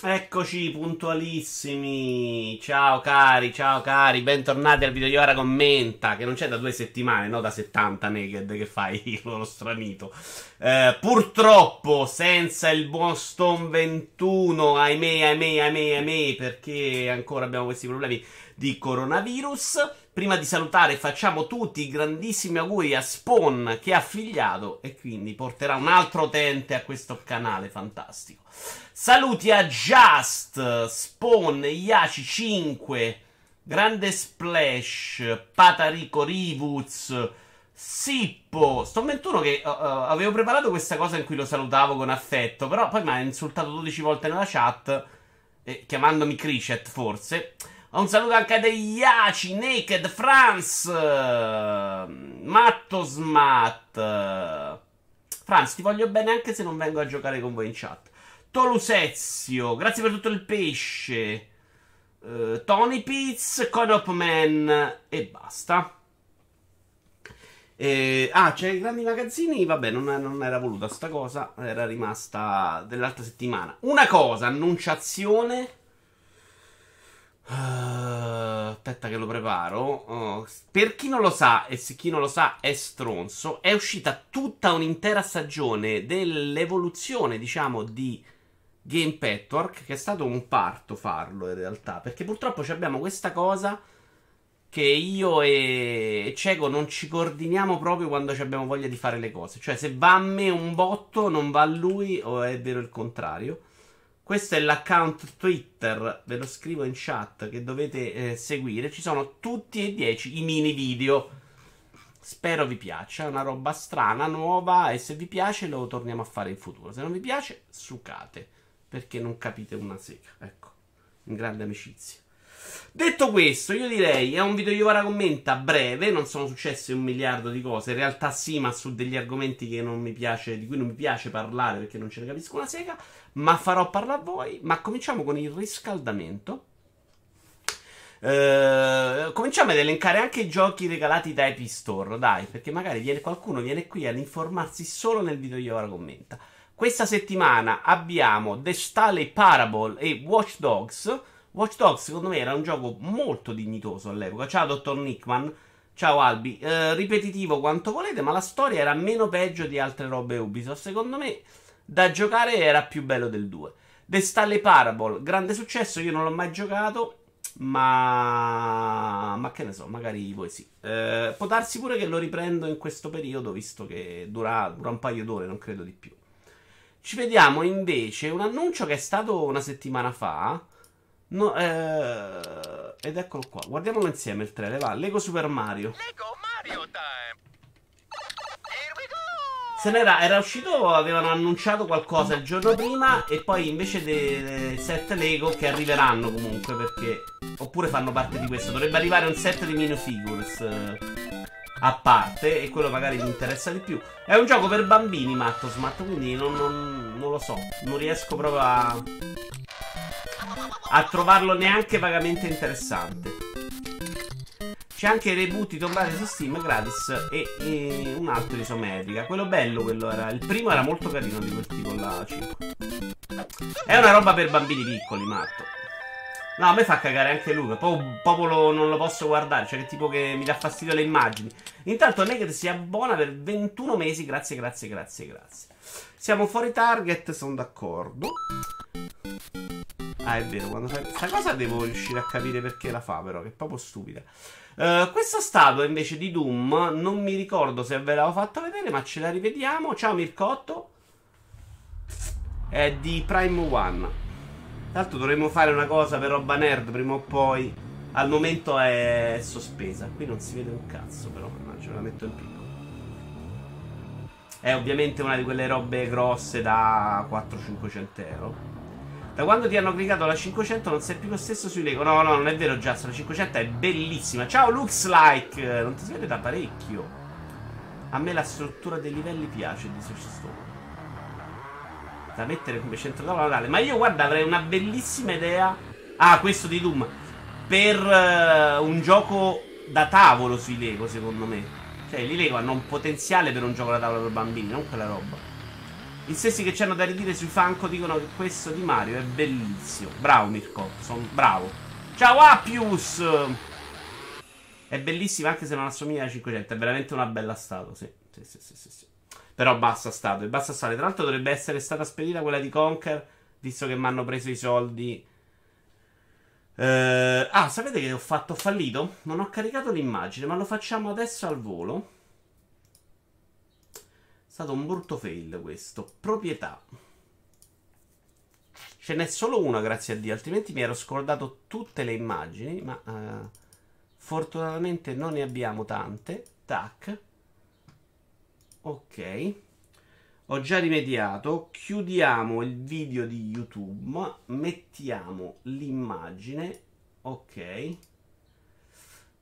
Eccoci puntualissimi. Ciao cari, ciao cari, bentornati al video di ora commenta. Che non c'è da due settimane, no da 70 naked che fai lo stranito. Eh, purtroppo senza il buon Stone 21, ahimè, ahimè, ahimè, ahimè, perché ancora abbiamo questi problemi di coronavirus. Prima di salutare facciamo tutti i grandissimi auguri a Spawn che ha figliato e quindi porterà un altro utente a questo canale fantastico. Saluti a Just, Spawn, Iaci 5, Grande Splash, Patarico Rivuz, Sippo. Sto 21 che uh, avevo preparato questa cosa in cui lo salutavo con affetto, però poi mi ha insultato 12 volte nella chat, eh, chiamandomi Crishet forse. Un saluto anche a Iaci, Naked, Franz, Matto Smat. Franz, ti voglio bene anche se non vengo a giocare con voi in chat. Tolusezio, grazie per tutto il pesce. Uh, Tony Pitts, Coin Man e basta. E, ah, c'è i grandi magazzini. Vabbè, non, non, era voluta sta cosa. Era rimasta dell'altra settimana. Una cosa, annunciazione. Uh, aspetta che lo preparo. Uh, per chi non lo sa, e se chi non lo sa è stronzo, è uscita tutta un'intera stagione dell'evoluzione, diciamo, di Game Petwork, che è stato un parto farlo in realtà, perché purtroppo abbiamo questa cosa che io e Cieco non ci coordiniamo proprio quando abbiamo voglia di fare le cose. Cioè, se va a me un botto, non va a lui, o è vero il contrario. Questo è l'account Twitter, ve lo scrivo in chat, che dovete eh, seguire. Ci sono tutti e dieci i mini video. Spero vi piaccia, è una roba strana, nuova, e se vi piace lo torniamo a fare in futuro. Se non vi piace, sucate perché non capite una sega. Ecco, in grande amicizia. Detto questo, io direi è un video di ora commenta breve, non sono successe un miliardo di cose, in realtà sì, ma su degli argomenti piace, di cui non mi piace parlare perché non ce ne capisco una sega, ma farò parlare a voi, ma cominciamo con il riscaldamento. Uh, cominciamo ad elencare anche i giochi regalati da Epic Store, dai, perché magari viene, qualcuno viene qui ad informarsi solo nel video di ora commenta. Questa settimana abbiamo The Stanley Parable e Watch Dogs. Watch Dogs, secondo me, era un gioco molto dignitoso all'epoca. Ciao, dottor Nickman. Ciao Albi, eh, ripetitivo quanto volete, ma la storia era meno peggio di altre robe Ubisoft. Secondo me, da giocare era più bello del 2. The Stanley Parable, grande successo, io non l'ho mai giocato, ma... ma che ne so, magari voi sì. Eh, può darsi pure che lo riprendo in questo periodo, visto che dura, dura un paio d'ore, non credo di più. Ci vediamo invece un annuncio che è stato una settimana fa. No, eh, ed eccolo qua. Guardiamolo insieme il trailer. Va, Lego Super Mario. Lego Mario Time. Se n'era era uscito, avevano annunciato qualcosa il giorno prima e poi invece dei set Lego che arriveranno comunque perché oppure fanno parte di questo. Dovrebbe arrivare un set di minifigures. Eh, a parte e quello magari mi interessa di più. È un gioco per bambini, Matto Smart, quindi non, non, non lo so, non riesco proprio a, a trovarlo neanche vagamente interessante. C'è anche i reboot di Tomb Raider su Steam gratis e, e, un altro isometrica. Quello bello, quello era. Il primo era molto carino di quel tipo là 5. È una roba per bambini piccoli, matto. No, a me fa cagare anche Luca. Poi popolo non lo posso guardare. Cioè, che tipo che mi dà fastidio le immagini. Intanto Naked si abbona per 21 mesi. Grazie, grazie, grazie, grazie. Siamo fuori target, sono d'accordo. Ah, è vero, quando fai questa cosa devo riuscire a capire perché la fa, però, che è proprio stupida. Uh, questa statua invece di Doom, non mi ricordo se ve l'avevo fatto vedere, ma ce la rivediamo. Ciao Mircotto. È di Prime One. L'altro dovremmo fare una cosa per roba nerd prima o poi. Al momento è sospesa. Qui non si vede un cazzo, però. Mannaggia, la metto in piccolo. È ovviamente una di quelle robe grosse da 400-500 euro. Da quando ti hanno cliccato la 500 non sei più lo stesso sui Lego. No, no, non è vero, Just. La 500 è bellissima. Ciao, looks like. Non ti vede da parecchio. A me la struttura dei livelli piace, dice Stone da mettere come centro tavola Ma io guarda avrei una bellissima idea. Ah, questo di Doom. Per uh, un gioco da tavolo sui Lego, secondo me. Cioè, i Lego hanno un potenziale per un gioco da tavolo per bambini, non quella roba. Gli stessi che ci hanno da ridire sui Funko dicono che questo di Mario è bellissimo. Bravo Mirko, sono bravo. Ciao Appius! È bellissima anche se non assomiglia a 500, è veramente una bella statua, sì. Sì, sì, sì, sì, sì. Però basta statue, basta statue. Tra l'altro dovrebbe essere stata spedita quella di Conker, visto che mi hanno preso i soldi. Eh, ah, sapete che ho fatto fallito? Non ho caricato l'immagine, ma lo facciamo adesso al volo stato un brutto fail questo. Proprietà. Ce n'è solo una, grazie a Dio, altrimenti mi ero scordato tutte le immagini, ma uh, fortunatamente non ne abbiamo tante. Tac. Ok. Ho già rimediato. Chiudiamo il video di YouTube. Mettiamo l'immagine. Ok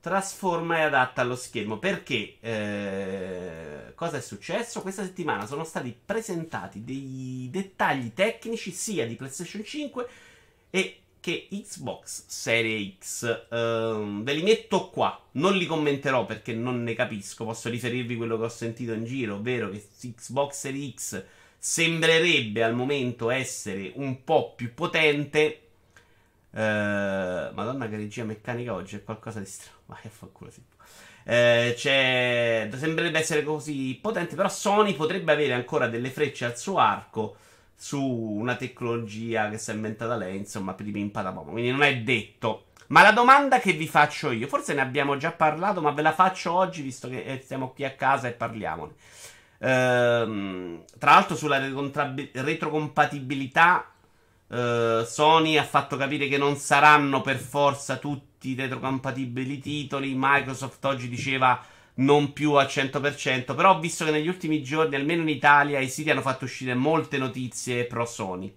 trasforma e adatta allo schermo. Perché? Eh, cosa è successo? Questa settimana sono stati presentati dei dettagli tecnici sia di PlayStation 5 e che Xbox Serie X. Um, ve li metto qua. Non li commenterò perché non ne capisco. Posso riferirvi quello che ho sentito in giro, ovvero che Xbox Serie X sembrerebbe al momento essere un po' più potente Uh, Madonna che regia meccanica oggi è qualcosa di strano. Vai a far culo, sì. Uh, c'è... Sembrerebbe essere così potente, però Sony potrebbe avere ancora delle frecce al suo arco su una tecnologia che si è inventata lei, insomma, per i pimpatapomo. Quindi non è detto. Ma la domanda che vi faccio io, forse ne abbiamo già parlato, ma ve la faccio oggi, visto che eh, siamo qui a casa e parliamone. Uh, tra l'altro sulla retrocompatibilità Uh, Sony ha fatto capire che non saranno per forza tutti retrocompatibili i titoli. Microsoft oggi diceva non più al 100%. Però ho visto che negli ultimi giorni, almeno in Italia, i siti hanno fatto uscire molte notizie pro Sony.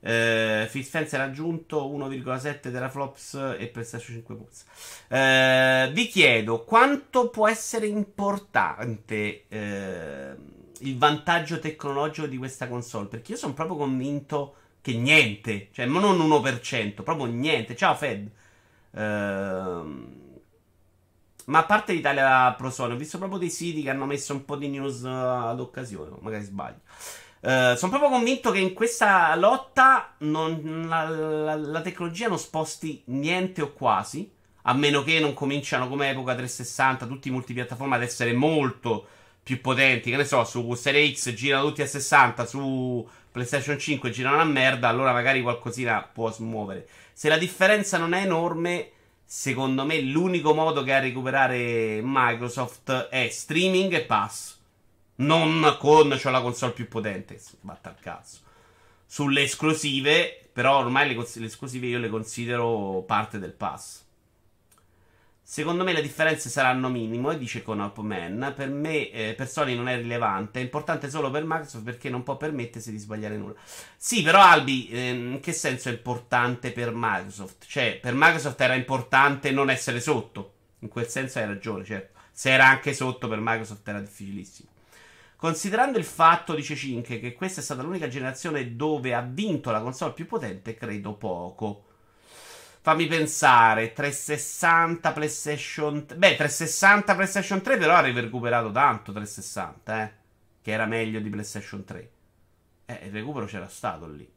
Phil Spencer ha aggiunto 1,7 teraflops e PlayStation 5 Pulse. Uh, vi chiedo quanto può essere importante. Uh, il vantaggio tecnologico di questa console. Perché io sono proprio convinto che niente, cioè non un 1%, proprio niente. Ciao Fed. Ehm, ma a parte l'Italia Pro Sony, ho visto proprio dei siti che hanno messo un po' di news uh, ad occasione, magari sbaglio. Uh, sono proprio convinto che in questa lotta non, la, la, la, tecnologia non sposti niente o quasi, a meno che non cominciano come epoca 360 tutti i multipiattaforma ad essere molto più potenti, che ne so, su Serie X girano tutti a 60, su PlayStation 5 girano a merda, allora magari qualcosina può smuovere. Se la differenza non è enorme, secondo me l'unico modo che ha a recuperare Microsoft è streaming e pass. Non con c'ho la console più potente, batta al cazzo. Sulle esclusive, però ormai le, le esclusive io le considero parte del pass. Secondo me le differenze saranno minime, dice Conop Man. Per me, eh, per Sony non è rilevante. È importante solo per Microsoft perché non può permettersi di sbagliare nulla. Sì, però Albi, eh, in che senso è importante per Microsoft? Cioè, per Microsoft era importante non essere sotto. In quel senso hai ragione, certo. Se era anche sotto, per Microsoft era difficilissimo. Considerando il fatto, dice Cinque, che questa è stata l'unica generazione dove ha vinto la console più potente, credo poco. Fammi pensare, 360 PlayStation 3. Beh, 360 PlayStation 3 però ha recuperato tanto 360, eh. Che era meglio di PlayStation 3. Eh, il recupero c'era stato lì.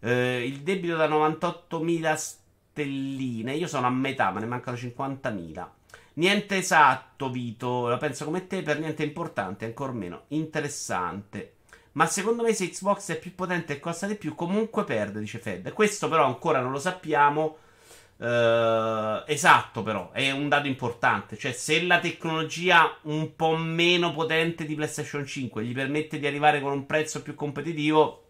Eh, il debito da 98.000 stelline. Io sono a metà, ma ne mancano 50.000. Niente esatto, Vito. La penso come te, per niente importante, ancora meno interessante. Ma secondo me se Xbox è più potente e costa di più, comunque perde, dice Fed. Questo però ancora non lo sappiamo. Uh, esatto, però è un dato importante. Cioè, se la tecnologia un po' meno potente di PlayStation 5 gli permette di arrivare con un prezzo più competitivo,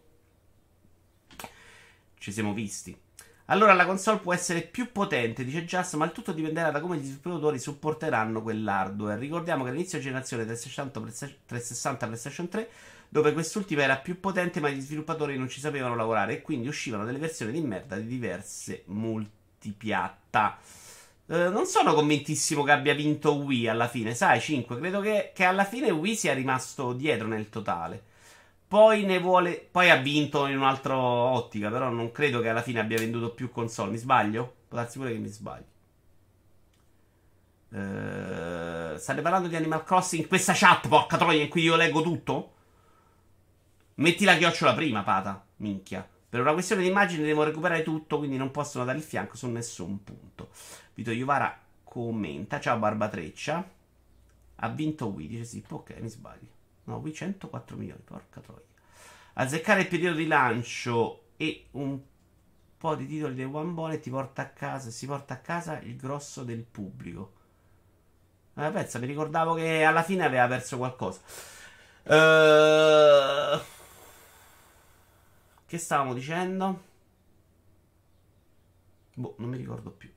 ci siamo visti. Allora la console può essere più potente, dice Just, ma il tutto dipenderà da come gli sviluppatori supporteranno quell'hardware. Ricordiamo che all'inizio generazione 360 PlayStation 3 dove quest'ultima era più potente ma gli sviluppatori non ci sapevano lavorare e quindi uscivano delle versioni di merda di diverse multipiatta. Eh, non sono convintissimo che abbia vinto Wii alla fine, sai, 5. Credo che, che alla fine Wii sia rimasto dietro nel totale. Poi ne vuole. Poi ha vinto in un'altra ottica. Però non credo che alla fine abbia venduto più console. Mi sbaglio? Può darsi pure che mi sbaglio. Uh, state parlando di Animal Crossing? Questa chat, porca troia, in cui io leggo tutto? Metti la chiocciola prima, pata. Minchia. Per una questione di immagine devo recuperare tutto, quindi non possono dare il fianco su nessun punto. Vito Iovara commenta. Ciao Barbatreccia. Ha vinto Wii, dice sì, ok, mi sbaglio. No, Wii 104 milioni, porca troia. Azzeccare il periodo di lancio e un po' di titoli del One e ti porta a casa, si porta a casa il grosso del pubblico. Eh, pensa, mi ricordavo che alla fine aveva perso qualcosa. Uh, che stavamo dicendo? Boh, non mi ricordo più.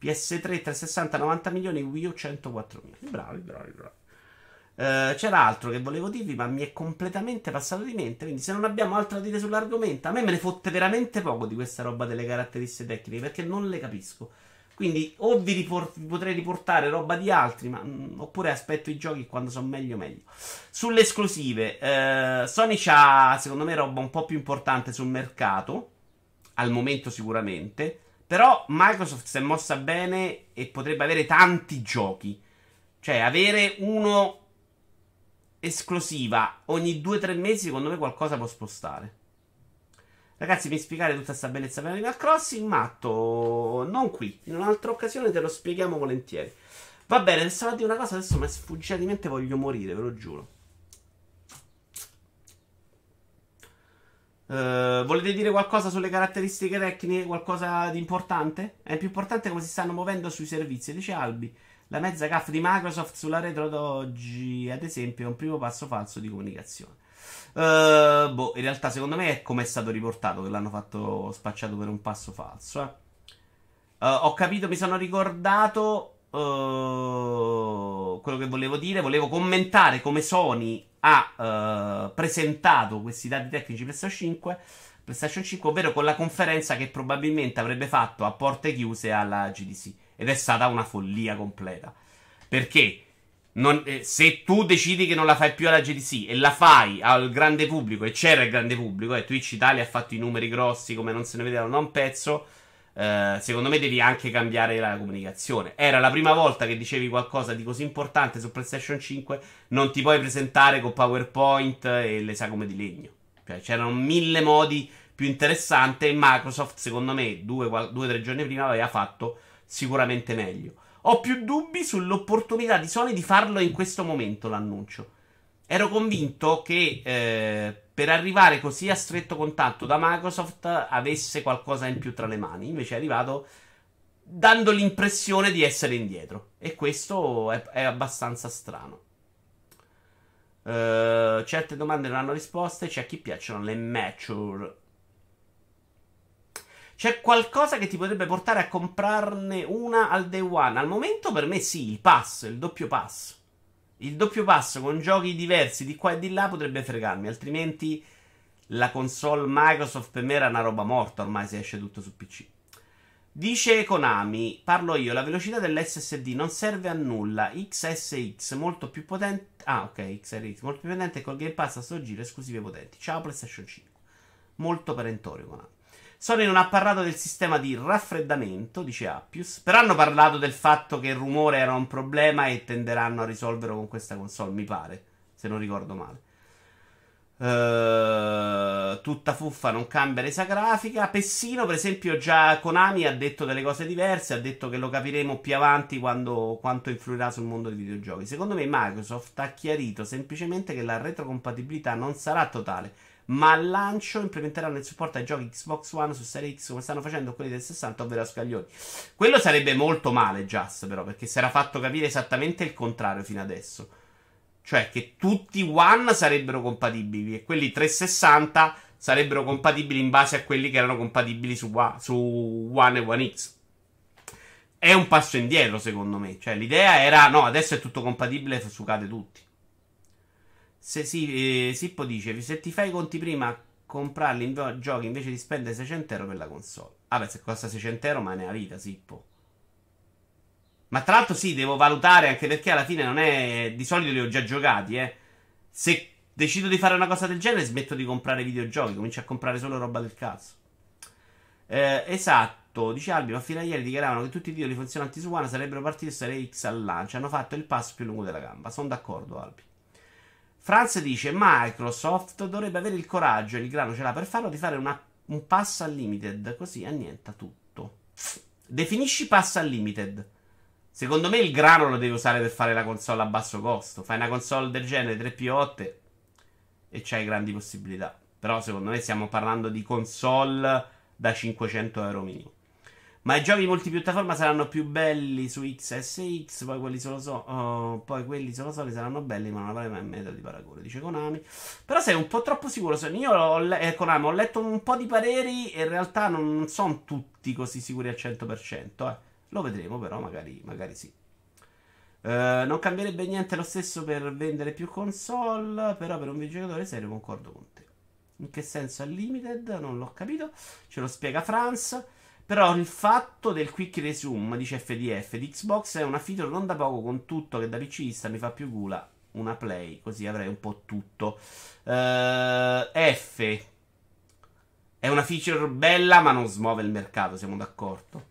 PS3 360 90 milioni, Wii U 104 milioni. Bravi, bravi, bravi. Uh, c'era altro che volevo dirvi, ma mi è completamente passato di mente. Quindi, se non abbiamo altro da dire sull'argomento, a me me ne fotte veramente poco di questa roba delle caratteristiche tecniche perché non le capisco. Quindi o vi, vi potrei riportare roba di altri, ma, mh, mm, oppure aspetto i giochi quando sono meglio meglio. Sulle esclusive, eh, Sony ha secondo me roba un po' più importante sul mercato, al momento sicuramente, però Microsoft si è mossa bene e potrebbe avere tanti giochi. Cioè avere uno esclusiva ogni 2-3 mesi secondo me qualcosa può spostare. Ragazzi, mi spiegare tutta questa bellezza per Animal Crossing? Matto, non qui. In un'altra occasione te lo spieghiamo volentieri. Va bene, stavo a dire una cosa, adesso mi è sfuggita di mente, voglio morire, ve lo giuro. Uh, volete dire qualcosa sulle caratteristiche tecniche? Qualcosa di importante? È più importante come si stanno muovendo sui servizi, dice Albi. La mezza gaff di Microsoft sulla retro d'oggi, ad esempio, è un primo passo falso di comunicazione. Uh, boh, in realtà, secondo me è come è stato riportato che l'hanno fatto spacciato per un passo falso. Eh. Uh, ho capito, mi sono ricordato uh, quello che volevo dire. Volevo commentare come Sony ha presentato questi dati tecnici PlayStation 5. PlayStation 5, ovvero con la conferenza che probabilmente avrebbe fatto a porte chiuse alla GDC. Ed è stata una follia completa. Perché? Non, eh, se tu decidi che non la fai più alla GDC e la fai al grande pubblico, e c'era il grande pubblico, e Twitch Italia ha fatto i numeri grossi come non se ne vedevano da un pezzo, eh, secondo me devi anche cambiare la comunicazione. Era la prima volta che dicevi qualcosa di così importante su PlayStation 5, non ti puoi presentare con PowerPoint e le sagome di legno. Cioè, c'erano mille modi più interessanti e Microsoft, secondo me, due o tre giorni prima aveva fatto sicuramente meglio. Ho più dubbi sull'opportunità di Sony di farlo in questo momento l'annuncio. Ero convinto che eh, per arrivare così a stretto contatto da Microsoft avesse qualcosa in più tra le mani. Invece è arrivato dando l'impressione di essere indietro. E questo è, è abbastanza strano. Uh, certe domande non hanno risposte. C'è a chi piacciono le mature c'è qualcosa che ti potrebbe portare a comprarne una al day one? Al momento per me sì, il pass, il doppio pass. Il doppio pass con giochi diversi di qua e di là potrebbe fregarmi, altrimenti la console Microsoft per me era una roba morta ormai se esce tutto su PC. Dice Konami, parlo io, la velocità dell'SSD non serve a nulla, XSX molto più potente, ah ok, XRX molto più potente col Game Pass a sto giro esclusive potenti. Ciao PlayStation 5. Molto perentorio Konami. Sony non ha parlato del sistema di raffreddamento, dice Appius, però hanno parlato del fatto che il rumore era un problema e tenderanno a risolverlo con questa console, mi pare, se non ricordo male. Uh, tutta fuffa, non cambia resa grafica. Pessino, per esempio, già Konami ha detto delle cose diverse. Ha detto che lo capiremo più avanti quando, quanto influirà sul mondo dei videogiochi. Secondo me, Microsoft ha chiarito semplicemente che la retrocompatibilità non sarà totale ma al lancio implementeranno il supporto ai giochi Xbox One su Serie X come stanno facendo quelli del 60, ovvero a scaglioni. Quello sarebbe molto male, Just, però, perché si era fatto capire esattamente il contrario fino adesso. Cioè che tutti One sarebbero compatibili e quelli 360 sarebbero compatibili in base a quelli che erano compatibili su, One e One X. È un passo indietro, secondo me. Cioè, l'idea era: no, adesso è tutto compatibile su cade tutti. Se sì, eh, Sippo dice: Se ti fai i conti prima, comprarli in giochi invece di spendere 600 euro per la console. Vabbè, se costa 600 euro, ma ne ha vita, Sippo. Ma tra l'altro, sì, devo valutare anche perché alla fine non è. Di solito li ho già giocati, eh. Se decido di fare una cosa del genere, smetto di comprare videogiochi, comincio a comprare solo roba del cazzo. Eh, esatto, dice Albi, ma fino a ieri dichiaravano che tutti i titoli funzionanti su One sarebbero partiti su Serie X al lancio. Hanno fatto il passo più lungo della gamba. Sono d'accordo, Albi. Franz dice: Microsoft dovrebbe avere il coraggio, e il grano ce l'ha per farlo, di fare una, un pass unlimited. Così annienta tutto. Definisci pass unlimited. Secondo me il grano lo devi usare per fare la console a basso costo. Fai una console del genere 3P8 e c'hai grandi possibilità. Però secondo me stiamo parlando di console da 500 euro minimo. Ma i giochi multipiattaforma saranno più belli su XSX, poi quelli solo so, oh, poi quelli solo soli saranno belli, ma non avrai mai metodo di paragone, dice Konami. Però sei un po' troppo sicuro. Io ho, le- eh, Konami, ho letto un po' di pareri e in realtà non sono tutti così sicuri al 100%. Eh. Lo vedremo, però magari, magari sì. Uh, non cambierebbe niente lo stesso per vendere più console, però per un videogiocatore serio concordo con te. In che senso è limited? Non l'ho capito. Ce lo spiega Franz. Però il fatto del quick resume, dice FDF, di Xbox è una feature non da poco con tutto che da PCista mi fa più gula una play, così avrei un po' tutto. Uh, F è una feature bella ma non smuove il mercato, siamo d'accordo.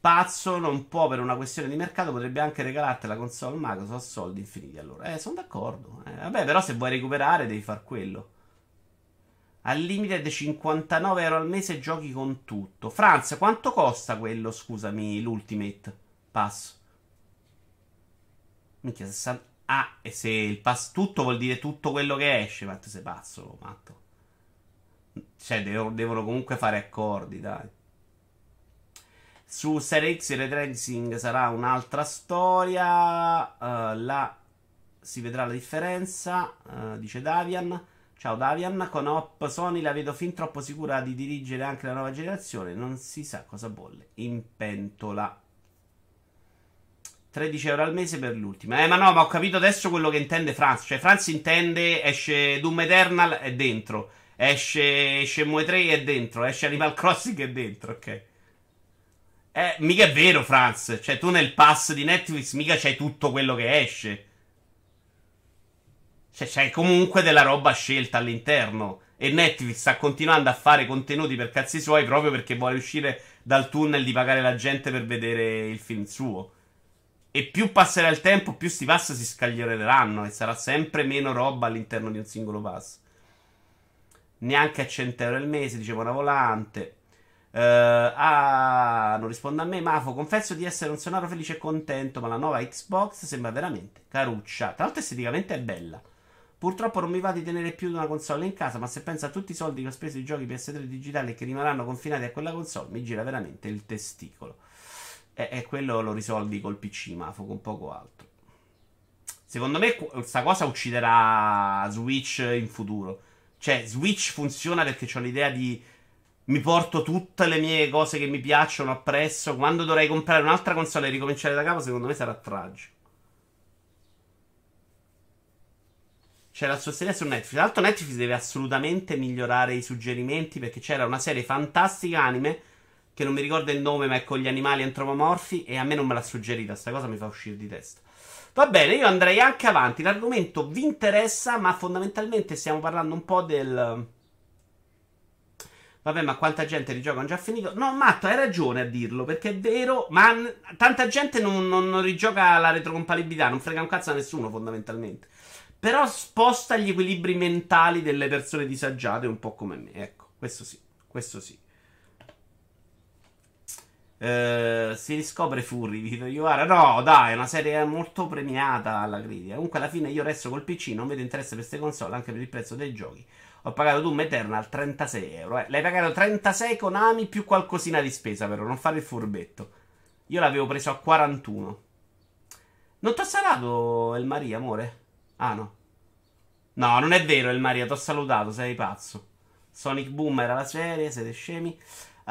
Pazzo non può per una questione di mercato, potrebbe anche regalarti la console Microsoft soldi infiniti allora. Eh, sono d'accordo. Eh, vabbè, però se vuoi recuperare devi far quello. Al limite 59 euro al mese giochi con tutto. Franz, quanto costa quello, scusami, l'Ultimate Pass? Minchia, 60... Ah, e se il pass tutto vuol dire tutto quello che esce, ma tu sei pazzo, matto. Cioè, devono, devono comunque fare accordi, dai. Su Serie X il retracing sarà un'altra storia. Uh, là si vedrà la differenza, uh, dice Davian. Ciao Davian, con Op Sony la vedo fin troppo sicura di dirigere anche la nuova generazione, non si sa cosa bolle in pentola. 13 euro al mese per l'ultima. Eh, ma no, ma ho capito adesso quello che intende Franz. Cioè, Franz intende esce Doom Eternal è dentro, esce Shenmue 3 è dentro, esce Animal Crossing è dentro, ok. Eh, mica è vero, Franz. Cioè, tu nel pass di Netflix mica c'hai tutto quello che esce. Cioè, c'è comunque della roba scelta all'interno. E Netflix sta continuando a fare contenuti per cazzi suoi proprio perché vuole uscire dal tunnel di pagare la gente per vedere il film suo. E più passerà il tempo, più sti pass si scaglieranno e sarà sempre meno roba all'interno di un singolo pass. Neanche a 100 euro al mese, diceva una volante. Uh, ah, non risponde a me. Mafo, confesso di essere un sonaro felice e contento, ma la nuova Xbox sembra veramente caruccia. Tra l'altro, esteticamente è bella. Purtroppo non mi va di tenere più di una console in casa, ma se penso a tutti i soldi che ho speso in giochi PS3 digitali e che rimarranno confinati a quella console, mi gira veramente il testicolo. E, e quello lo risolvi col PC, Mafo, con poco altro. Secondo me questa cosa ucciderà Switch in futuro. Cioè, Switch funziona perché ho l'idea di mi porto tutte le mie cose che mi piacciono appresso. Quando dovrei comprare un'altra console e ricominciare da capo, secondo me sarà tragico. C'era il sostenere su Netflix. Tra l'altro, Netflix deve assolutamente migliorare i suggerimenti perché c'era una serie fantastica anime che non mi ricordo il nome, ma è con gli animali antropomorfi. E a me non me l'ha suggerita. Sta cosa mi fa uscire di testa. Va bene, io andrei anche avanti. L'argomento vi interessa, ma fondamentalmente stiamo parlando un po' del. Vabbè, ma quanta gente rigioca hanno già finito? No, Matto, hai ragione a dirlo, perché è vero, ma tanta gente non, non, non rigioca la retrocompatibilità, non frega un cazzo a nessuno, fondamentalmente. Però sposta gli equilibri mentali delle persone disagiate un po' come me. Ecco, questo sì, questo sì. Uh, si riscopre Furry Vito Iovara. No, dai, è una serie molto premiata alla critica. Comunque, alla fine, io resto col PC. Non vedo interesse per queste console, anche per il prezzo dei giochi. Ho pagato Doom Eternal 36 euro. Eh. L'hai pagato 36 con Ami più qualcosina di spesa, però. Non fare il furbetto. Io l'avevo preso a 41. Non ti ho salato il Maria, amore? Ah no. No, non è vero il Maria, ti ho salutato, sei pazzo. Sonic Boom era la serie, siete scemi. Uh,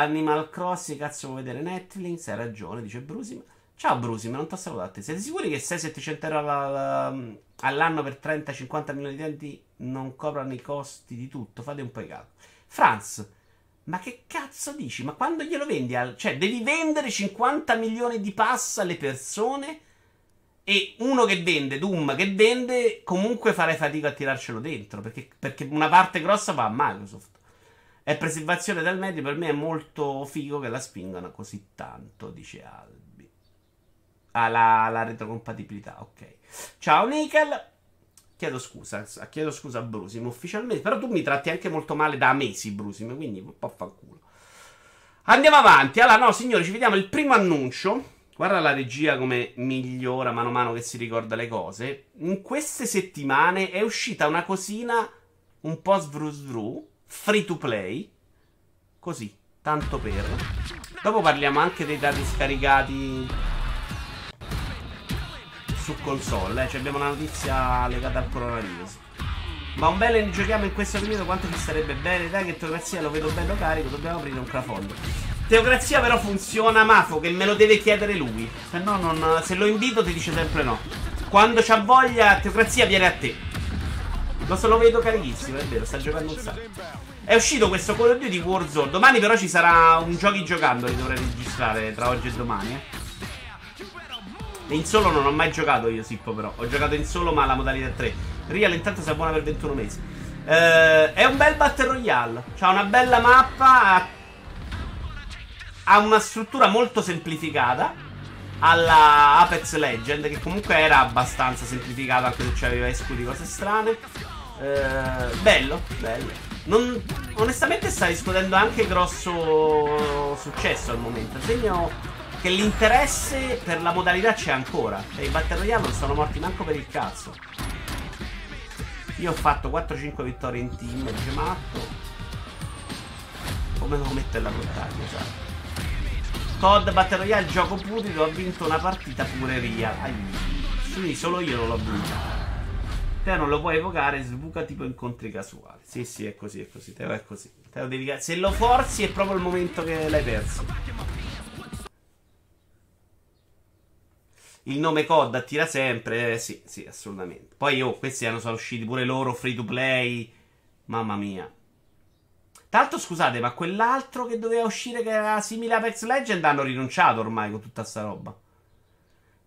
Animal Crossing, cazzo vuoi vedere Netflix? Hai ragione, dice Brusim. Ciao Brusim, non ti ho salutato. Siete sicuri che 600-700 euro all'anno per 30-50 milioni di utenti non coprano i costi di tutto? Fate un po' i calcoli. Franz, ma che cazzo dici? Ma quando glielo vendi? Al... Cioè, devi vendere 50 milioni di pass alle persone e uno che vende, Doom che vende, comunque farei fatica a tirarcelo dentro. Perché, perché una parte grossa va a Microsoft. E preservazione del medio per me è molto figo che la spingano così tanto, dice Albi. Ah, la, retrocompatibilità, ok. Ciao Nickel. Chiedo scusa, chiedo scusa a Brusim ufficialmente. Però tu mi tratti anche molto male da mesi, Brusim, quindi un po' fanculo. Andiamo avanti. Allora, no, signori, ci vediamo il primo annuncio. Guarda la regia come migliora mano a mano che si ricorda le cose. In queste settimane è uscita una cosina un po' svru svru, free to play. Così, tanto per. Dopo parliamo anche dei dati scaricati su console. Eh. Cioè abbiamo una notizia legata al coronavirus. Ma un bel giochiamo in questo periodo quanto ci sarebbe bene. Dai che Teocrazia lo vedo bello carico. Dobbiamo aprire un crowdfunding. Teocrazia però funziona Mafo che me lo deve chiedere lui. Se no non, se lo invito ti dice sempre no. Quando c'ha voglia Teocrazia viene a te. Lo se lo vedo carichissimo, è vero, sta giocando un sacco. È uscito questo Call of Duty Warzone. Domani però ci sarà un giochi giocando che dovrei registrare tra oggi e domani, eh. In solo non ho mai giocato io, Sippo, però. Ho giocato in solo, ma la modalità 3. Real intanto si buona per 21 mesi. Eh, è un bel Battle Royale. C'ha una bella mappa. Ha una struttura molto semplificata. Alla Apex Legend, che comunque era abbastanza semplificata, anche se c'aveva esclusi cose strane. Eh, bello, bello. Non, onestamente sta riscuotendo anche grosso successo al momento. Segno che l'interesse per la modalità c'è ancora. E i Battle Royale non sono morti manco per il cazzo. Io ho fatto 4-5 vittorie in team, dice Matto. Come lo mette la montagna, sai? COD Battle Royale, gioco purido, ho vinto una partita pure Ria. Quindi solo io non l'ho vinta. Te non lo puoi evocare, sbuca tipo incontri casuali. Sì, sì, è così, è così. Teo è così. Teo devi... Se lo forzi è proprio il momento che l'hai perso. Il nome COD attira sempre. Eh, sì, sì, assolutamente. Poi, oh, questi hanno, sono usciti pure loro free to play. Mamma mia. L'altro, scusate, ma quell'altro che doveva uscire che era simile a Apex Legend hanno rinunciato ormai con tutta sta roba.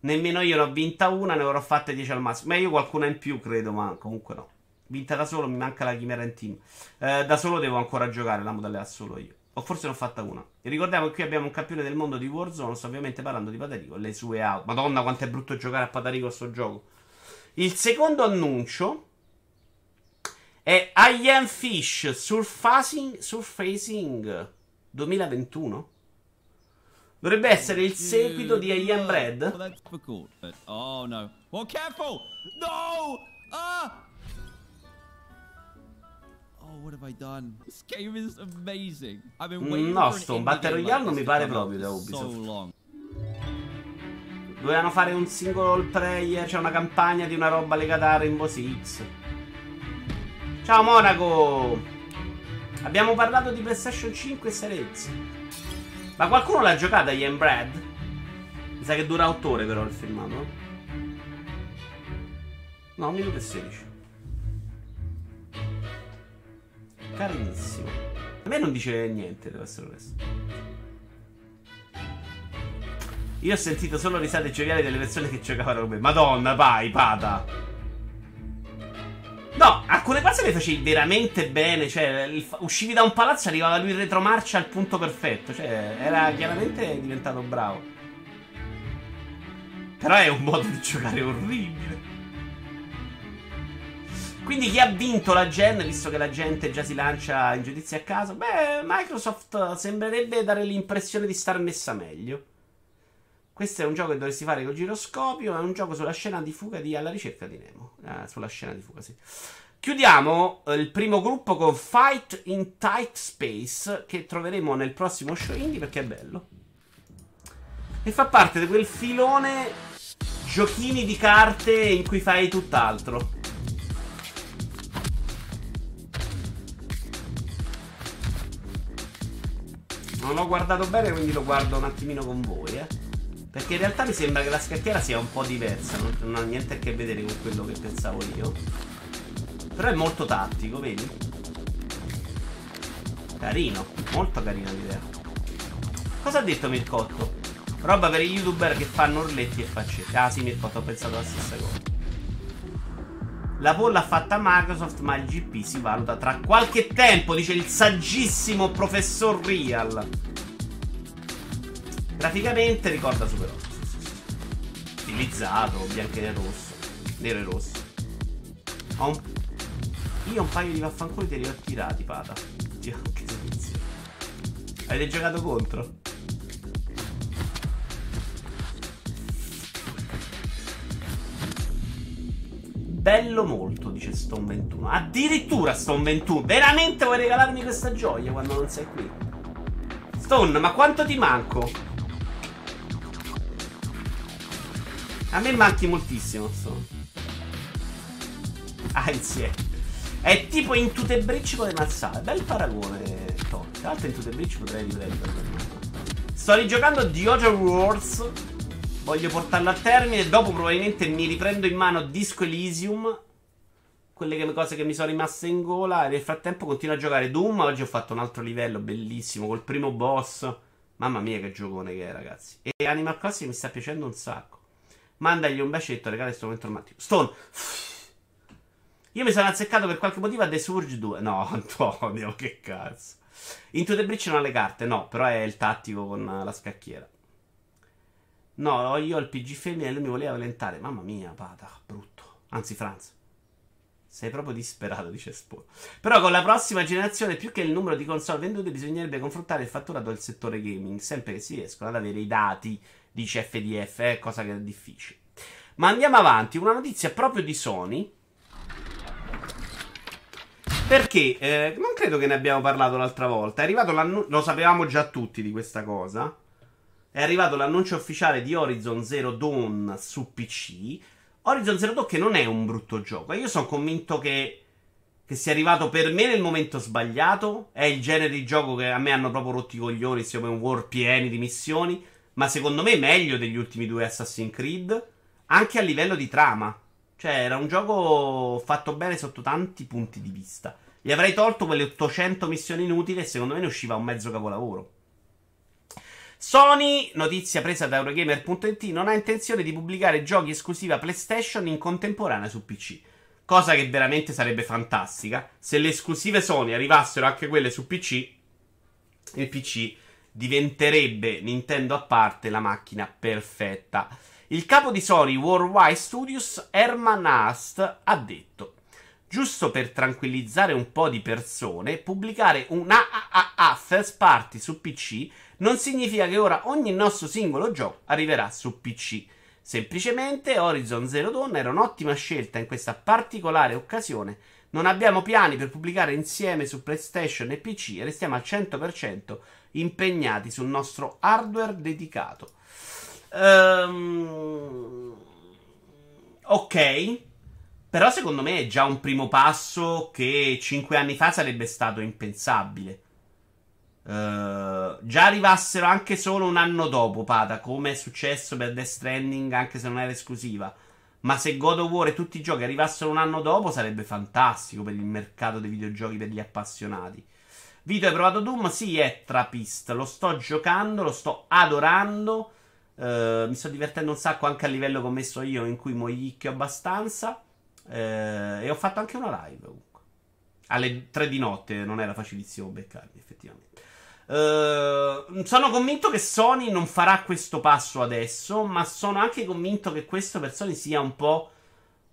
Nemmeno io ne ho vinta una, ne avrò fatte 10 al massimo. Ma io qualcuna in più, credo, ma comunque no. Vinta da solo, mi manca la chimera in team. Eh, da solo devo ancora giocare la modalità solo io. O forse ne ho fatta una. E ricordiamo che qui abbiamo un campione del mondo di Warzone. Sto ovviamente parlando di Patarico le sue auto. Madonna, quanto è brutto giocare a Patarico a sto gioco. Il secondo annuncio è I Am Fish Surfacing, Surfacing 2021. Dovrebbe essere il seguito di I Am Bread. Oh no. Well, careful! No! Ah! Oh, what have I done? This game is amazing. I've been waiting no, sto un Battle Royale non mi pare proprio da Ubisoft. Dovevano fare un single player, cioè una campagna di una roba legata a Rainbow Six. Ciao Monaco! Abbiamo parlato di PlayStation 5 e Series. Ma qualcuno l'ha giocata Ian Brad? Mi sa che dura 8 ore però il filmato. No, 1 minuto e 16. Carinissimo. A me non dice niente, deve essere questo. Io ho sentito solo risate gioviali delle persone che giocavano con me. Madonna, vai, pata. No, alcune cose le facevi veramente bene. Cioè, uscivi da un palazzo e arrivava lui in retromarcia al punto perfetto. Cioè, era chiaramente diventato bravo. Però è un modo di giocare orribile. Quindi chi ha vinto la gen, visto che la gente già si lancia in giudizio a caso? Beh, Microsoft sembrerebbe dare l'impressione di star messa meglio. Questo è un gioco che dovresti fare col giroscopio. È un gioco sulla scena di fuga di Alla ricerca di Nemo. Eh, sulla scena di fuga, sì. Chiudiamo eh, il primo gruppo con Fight in Tight Space. Che troveremo nel prossimo show indie perché è bello. E fa parte di quel filone giochini di carte in cui fai tutt'altro. Non l'ho guardato bene, quindi lo guardo un attimino con voi, eh. Perché in realtà mi sembra che la scacchiera sia un po' diversa, non, non ha niente a che vedere con quello che pensavo io. Però è molto tattico, vedi? Carino, molto carina l'idea. Cosa ha detto Mircotto? Roba per i youtuber che fanno orletti e faccette. Ah sì, Mircotto, ho pensato la stessa cosa. La polla fatta Microsoft, ma il GP si valuta tra qualche tempo, dice il saggissimo professor Real. Graficamente ricorda Super 8. Stilizzato, bianco e rosso. Nero e rosso. Ho un... Io un paio di vaffanculo te li ho tirati, pata. Che servizio. Avete giocato contro? Bello molto, dice Stone 21. Addirittura Stone 21. Veramente vuoi regalarmi questa gioia quando non sei qui? Stone, ma quanto ti manco? A me manchi moltissimo, Stone. Ah, insieme. È tipo Into the Bridge con le mazzate. Bel paragone, Tony. Tra l'altro Into the Bridge potrei riprendere. Sto rigiocando Other Wars Voglio portarlo a termine. Dopo probabilmente mi riprendo in mano Disco Elysium. Quelle che, cose che mi sono rimaste in gola. E nel frattempo continuo a giocare Doom. Oggi ho fatto un altro livello bellissimo col primo boss. Mamma mia, che giocone che è, ragazzi. E Animal Crossing mi sta piacendo un sacco. Mandagli un bacetto, regala questo momento romantico. Stone. Io mi sono azzeccato per qualche motivo a The Surge 2. No, Antonio, che cazzo. Into the Breach non ha le carte, no, però è il tattico con la scacchiera. No, io ho il PG femmina e lui mi voleva violentare. Mamma mia, pata, brutto. Anzi, Franz. Sei proprio disperato, dice Spo. Però con la prossima generazione, più che il numero di console vendute, bisognerebbe confrontare il fatturato del settore gaming. Sempre che si riescono ad avere i dati, dice FDF, è cosa che è difficile. Ma andiamo avanti. Una notizia proprio di Sony. Perché eh, non credo che ne abbiamo parlato l'altra volta. È arrivato l'annuncio. Lo sapevamo già tutti di questa cosa. È arrivato l'annuncio ufficiale di Horizon Zero Dawn su PC. Horizon Zero Dawn che non è un brutto gioco. Io sono convinto che, che sia arrivato per me nel momento sbagliato. È il genere di gioco che a me hanno proprio rotto i coglioni. Siamo in war pieni di missioni. Ma secondo me meglio degli ultimi due Assassin's Creed. Anche a livello di trama. Cioè, era un gioco fatto bene sotto tanti punti di vista. Gli avrei tolto quelle 800 missioni inutili e secondo me ne usciva un mezzo capolavoro. Sony, notizia presa da Eurogamer.it, non ha intenzione di pubblicare giochi esclusiva PlayStation in contemporanea su PC. Cosa che veramente sarebbe fantastica. Se le esclusive Sony arrivassero anche quelle su PC, il PC diventerebbe Nintendo a parte la macchina perfetta. Il capo di Sony Worldwide Studios, Herman Ast, ha detto giusto per tranquillizzare un po' di persone, pubblicare un AAA first party su PC non significa che ora ogni nostro singolo gioco arriverà su PC. Semplicemente Horizon Zero Dawn era un'ottima scelta in questa particolare occasione. Non abbiamo piani per pubblicare insieme su PlayStation e PC e restiamo al 100% impegnati sul nostro hardware dedicato. Um, ok, però secondo me è già un primo passo che 5 anni fa sarebbe stato impensabile. Uh, già arrivassero anche solo un anno dopo, Pada, come è successo per Death Stranding, anche se non era esclusiva. Ma se God of War e tutti i giochi arrivassero un anno dopo, sarebbe fantastico per il mercato dei videogiochi per gli appassionati. Vito, hai provato Doom? Sì, è trapist. Lo sto giocando, lo sto adorando. Uh, mi sto divertendo un sacco anche a livello che ho messo io, in cui moicchio abbastanza. Uh, e ho fatto anche una live comunque. Alle 3 di notte non era facilissimo beccarmi, effettivamente. Uh, sono convinto che Sony non farà questo passo adesso, ma sono anche convinto che questo per Sony sia un po'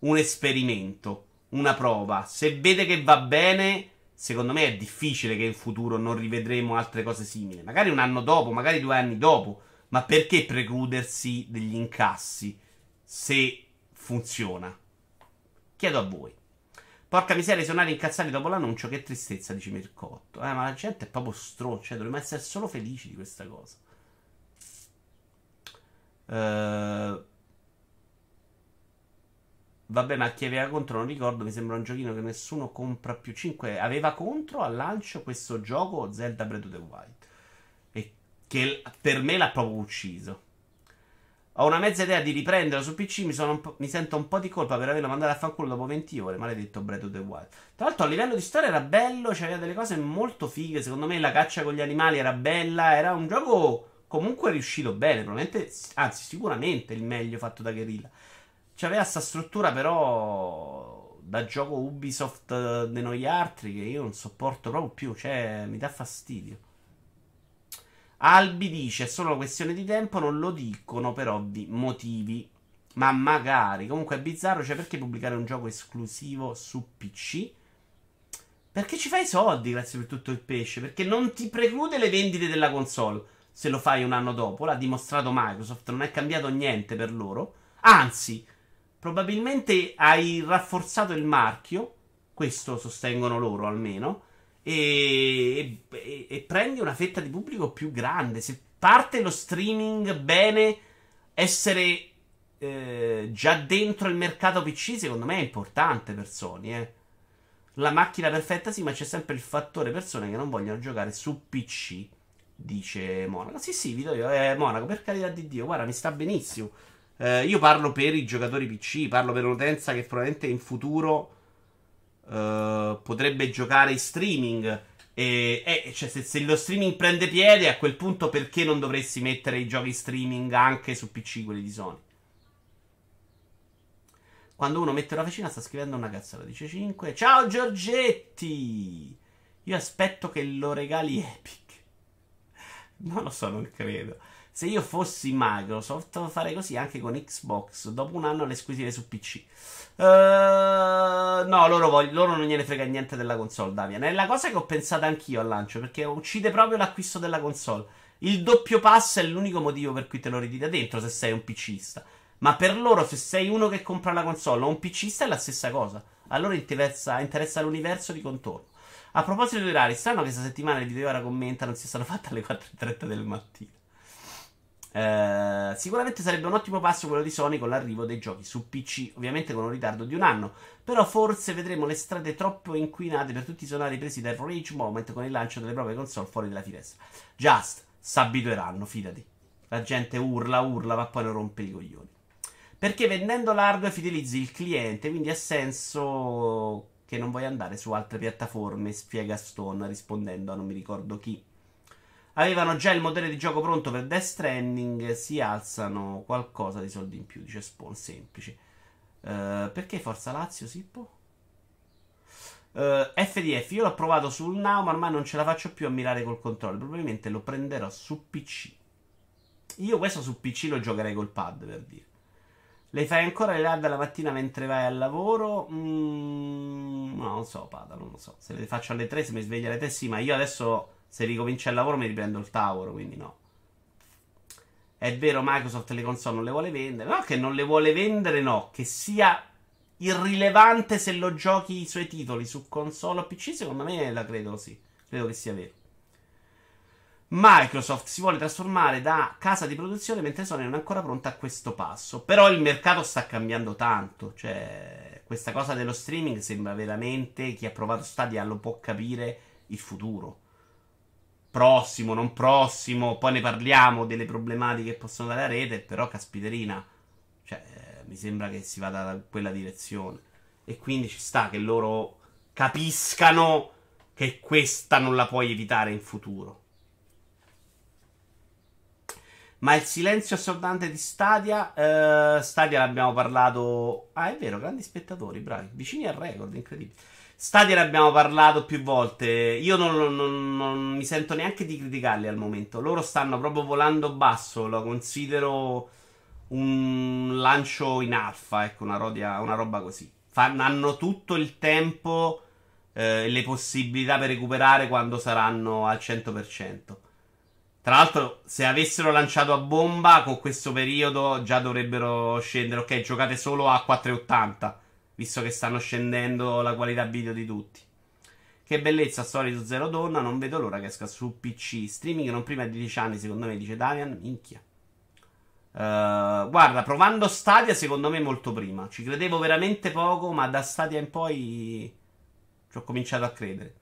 un esperimento, una prova. Se vede che va bene, secondo me è difficile che in futuro non rivedremo altre cose simili. Magari un anno dopo, magari due anni dopo, ma perché precludersi degli incassi se funziona? Chiedo a voi. Porca miseria, suonare incazzati dopo l'annuncio. Che tristezza, dice Mircotto. Eh, ma la gente è proprio stronza. Cioè, dovremmo essere solo felici di questa cosa. Uh, vabbè, ma chi aveva contro non ricordo. Mi sembra un giochino che nessuno compra più. 5 aveva contro al lancio questo gioco Zelda Breath of the Wild. E che per me l'ha proprio ucciso. Ho una mezza idea di riprenderlo su PC. Mi, mi, sento un po' di colpa per averlo mandato a fanculo dopo 20 ore. Maledetto Breath of the Wild. Tra l'altro, a livello di storia era bello. C'aveva delle cose molto fighe. Secondo me la caccia con gli animali era bella. Era un gioco comunque riuscito bene. Probabilmente, anzi, sicuramente il meglio fatto da Guerrilla. C'aveva sta struttura, però. Da gioco Ubisoft eh, di noi altri. Che io non sopporto proprio più. Cioè, mi dà fastidio. Albi dice: è solo questione di tempo, non lo dicono per ovvi motivi. Ma magari. Comunque è bizzarro, cioè perché pubblicare un gioco esclusivo su PC? Perché ci fai soldi grazie per tutto il pesce. Perché non ti preclude le vendite della console. Se lo fai un anno dopo. L'ha dimostrato Microsoft. Non è cambiato niente per loro. Anzi, probabilmente hai rafforzato il marchio. Questo sostengono loro almeno. E, e, e prendi una fetta di pubblico più grande. Se parte lo streaming bene, essere eh, già dentro il mercato PC, secondo me è importante per Sony, eh la macchina perfetta sì, ma c'è sempre il fattore persone che non vogliono giocare su PC. Dice Monaco. Sì, sì, Vito, eh, Monaco, per carità di Dio, guarda, mi sta benissimo. Eh, io parlo per i giocatori PC, parlo per un'utenza che probabilmente in futuro eh, potrebbe giocare in streaming. E, eh, cioè, se, se, lo streaming prende piede, a quel punto perché non dovresti mettere i giochi streaming anche su PC, quelli di Sony? Quando uno mette la vicina sta scrivendo una cazzola. Dice 5. Ciao Giorgetti! Io aspetto che lo regali Epic. Non lo so, non credo. Se io fossi Microsoft farei così anche con Xbox. Dopo un anno le esclusive su PC. Uh, eh, no, loro, voglio, loro non gliene frega niente della console, Davian. È la cosa che ho pensato anch'io al lancio. Perché uccide proprio l'acquisto della console. Il doppio pass è l'unico motivo per cui te lo ritira dentro se sei un PCista. Ma per loro, se sei uno che compra la console o un PCista, è la stessa cosa. A loro interessa, interessa l'universo di contorno. A proposito di orari, strano che questa settimana il video ora commenta non si siano fatte alle 4.30 del mattino. Eh, sicuramente sarebbe un ottimo passo quello di Sony con l'arrivo dei giochi su PC, ovviamente con un ritardo di un anno. Però forse vedremo le strade troppo inquinate per tutti i sonari presi dal Rage Moment con il lancio delle proprie console fuori dalla finestra. Just, s'abitueranno, fidati. La gente urla, urla, ma poi non rompe i coglioni. Perché vendendo l'hardware fidelizzi il cliente, quindi ha senso che non vuoi andare su altre piattaforme, spiega Stone rispondendo a non mi ricordo chi. Avevano già il modello di gioco pronto per Death Stranding, si alzano qualcosa di soldi in più, dice Spawn, semplice. Uh, perché Forza Lazio, Sippo? Uh, eh, FDF, io l'ho provato sul Now, ma ormai non ce la faccio più a mirare col controllo. Probabilmente lo prenderò su PC. Io questo su PC lo giocherei col pad, per dire. Le fai ancora le live la mattina mentre vai al lavoro? Mm, no, non so, Pada, non lo so. Se le faccio alle 3, se mi sveglio alle 3, sì, ma io adesso, se ricomincio il lavoro, mi riprendo il tavolo, quindi no. È vero, Microsoft le console non le vuole vendere. No, che non le vuole vendere, no. Che sia irrilevante se lo giochi i suoi titoli su console o PC, secondo me la credo sì. Credo che sia vero. Microsoft si vuole trasformare da casa di produzione mentre Sony non è ancora pronta a questo passo. Però il mercato sta cambiando tanto. Cioè, questa cosa dello streaming sembra veramente chi ha provato Stadia lo può capire il futuro. Prossimo, non prossimo, poi ne parliamo delle problematiche che possono dare la rete, però caspiterina. Cioè, mi sembra che si vada da quella direzione. E quindi ci sta che loro capiscano che questa non la puoi evitare in futuro. Ma il silenzio assordante di Stadia. Uh, Stadia l'abbiamo parlato. Ah, è vero, grandi spettatori, bravi. Vicini al record, incredibile. Stadia ne abbiamo parlato più volte. Io non, non, non, mi sento neanche di criticarli al momento. Loro stanno proprio volando basso. Lo considero un lancio in alfa. Ecco, una, rodia, una roba così. Fanno, hanno tutto il tempo e eh, le possibilità per recuperare quando saranno al 100%. Tra l'altro, se avessero lanciato a bomba con questo periodo, già dovrebbero scendere. Ok, giocate solo a 480, visto che stanno scendendo la qualità video di tutti. Che bellezza, storia su Zero Donna. Non vedo l'ora che esca su PC. Streaming non prima di 10 anni, secondo me, dice Damian. Minchia. Uh, guarda, provando Stadia, secondo me molto prima. Ci credevo veramente poco, ma da Stadia in poi ci ho cominciato a credere.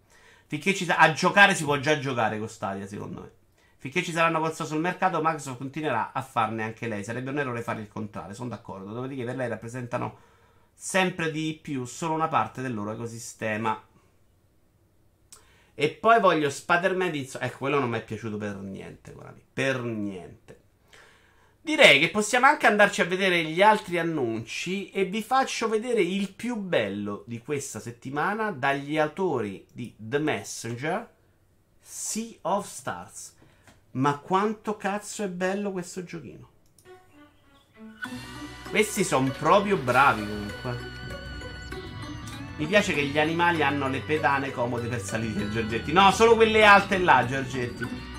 Finché ci sa- a giocare si può già giocare con Stadia, secondo me. Finché ci saranno console sul mercato, Microsoft continuerà a farne anche lei. Sarebbe un errore fare il contrario, sono d'accordo. Dopodiché per lei rappresentano sempre di più solo una parte del loro ecosistema. E poi voglio Spider-Man di... Ecco, quello non mi è piaciuto per niente, guarda, per niente. Direi che possiamo anche andarci a vedere gli altri annunci e vi faccio vedere il più bello di questa settimana dagli autori di The Messenger, Sea of Stars. Ma quanto cazzo è bello questo giochino. Questi sono proprio bravi comunque. Mi piace che gli animali hanno le pedane comode per salire, Giorgetti. No, solo quelle alte là, Giorgetti.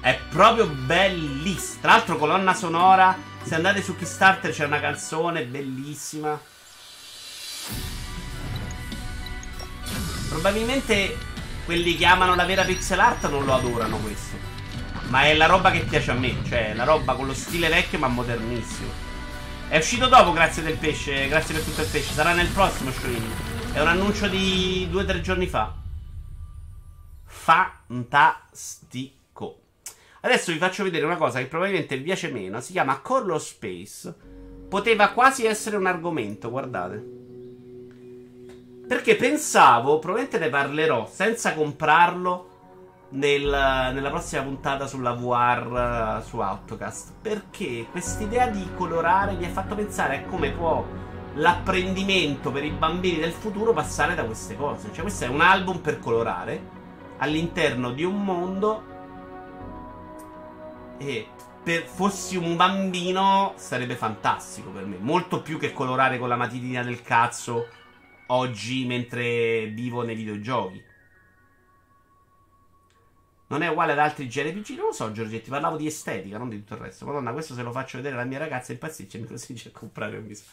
È proprio bellissimo. Tra l'altro, colonna sonora. Se andate su Kickstarter c'è una canzone bellissima. Probabilmente quelli che amano la vera pixel art non lo adorano questo. Ma è la roba che piace a me. Cioè, la roba con lo stile vecchio ma modernissimo. È uscito dopo, grazie del pesce. Grazie per tutto il pesce. Sarà nel prossimo stream. È un annuncio di due o tre giorni fa. Fantastico. Adesso vi faccio vedere una cosa che probabilmente vi piace meno. Si chiama Color Space. Poteva quasi essere un argomento, guardate. Perché pensavo, probabilmente ne parlerò senza comprarlo nel, nella prossima puntata sulla VR uh, su Autocast. Perché quest'idea di colorare mi ha fatto pensare a come può l'apprendimento per i bambini del futuro passare da queste cose. Cioè, questo è un album per colorare all'interno di un mondo. E per fossi un bambino sarebbe fantastico per me. Molto più che colorare con la matitina del cazzo oggi mentre vivo nei videogiochi. Non è uguale ad altri JRPG? Non lo so, Giorgetti. Parlavo di estetica, non di tutto il resto. Madonna, questo se lo faccio vedere alla mia ragazza impazzisce. Mi consiglia a comprare un viso.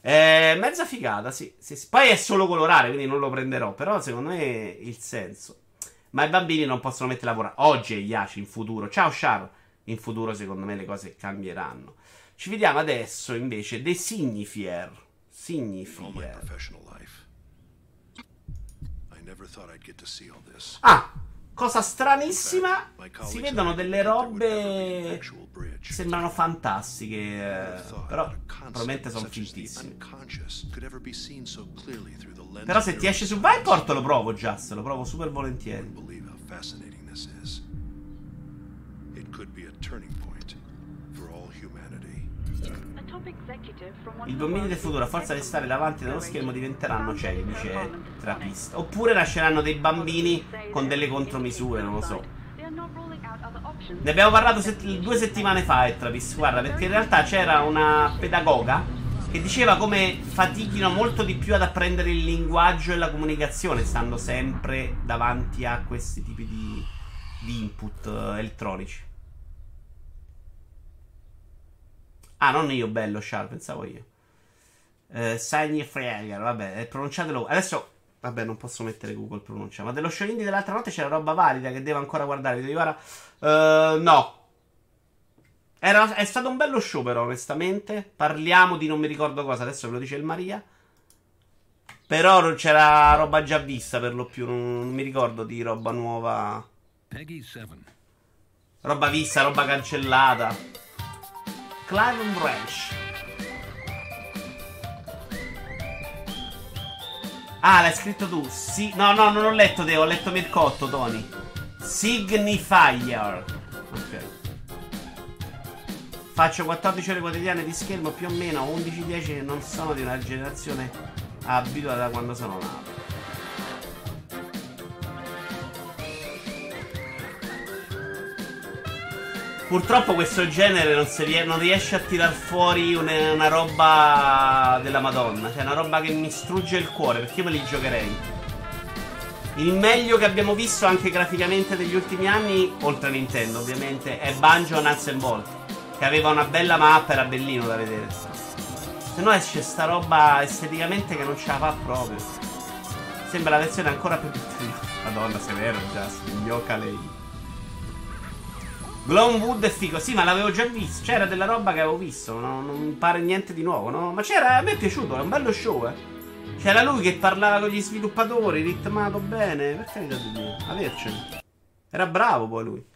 Eh, mezza figata, sì, sì, sì. Poi è solo colorare, quindi non lo prenderò. Però secondo me il senso. Ma i bambini non possono mettere a lavorare. Oggi è Yashi, in futuro. Ciao, Char. In futuro, secondo me, le cose cambieranno. Ci vediamo adesso, invece, dei Signifier. Signifier. Ah, cosa stranissima. Si vedono delle robe. Sembrano fantastiche. Eh, però probabilmente sono fintissime. Però se ti esce su Viport lo provo. Se lo provo super volentieri. It could be a turning point. I bambini del futuro, a forza di stare davanti dallo schermo, diventeranno ciechi, dice Trapista. Oppure nasceranno dei bambini con delle contromisure, non lo so. Ne abbiamo parlato set- due settimane fa, eh, Travis. Guarda, perché in realtà c'era una pedagoga che diceva come fatichino molto di più ad apprendere il linguaggio e la comunicazione, stando sempre davanti a questi tipi di, di input eh, elettronici. Ah, non io, bello, Char, pensavo io. Eh, Sagni Freger, vabbè, pronunciatelo. Adesso, vabbè, non posso mettere Google pronuncia. Ma dello show indie dell'altra notte c'era roba valida che devo ancora guardare. Video ora. Uh, no. Era, è stato un bello show, però, onestamente. Parliamo di non mi ricordo cosa, adesso ve lo dice il Maria. Però c'era roba già vista per lo più. Non, non mi ricordo di roba nuova. Peggy 7. Roba vista, roba cancellata. Clive Branch. Ah, l'hai scritto tu? Sì. No, no, non ho letto te, ho letto Mircotto, Tony. Signifier. Ok. Faccio 14 ore quotidiane di schermo più o meno 11-10 che non sono di una generazione abituata da quando sono nato. Purtroppo questo genere non, rie- non riesce a tirar fuori una, una, roba della Madonna. Cioè, una roba che mi strugge il cuore, perché io me li giocherei. Il meglio che abbiamo visto anche graficamente degli ultimi anni, oltre a Nintendo ovviamente, è Banjo Nuts and Bolt. Che aveva una bella mappa, era bellino da vedere. Se no esce sta roba esteticamente che non ce la fa proprio. Sembra la versione ancora più. Madonna, severo già, gnocca lei. Glownwood è figo. Sì, ma l'avevo già visto. C'era della roba che avevo visto. No, non pare niente di nuovo, no? Ma c'era. A me è piaciuto, è un bello show, eh. C'era lui che parlava con gli sviluppatori, ritmato bene. Per carità di Dio, avercene. Era bravo poi lui.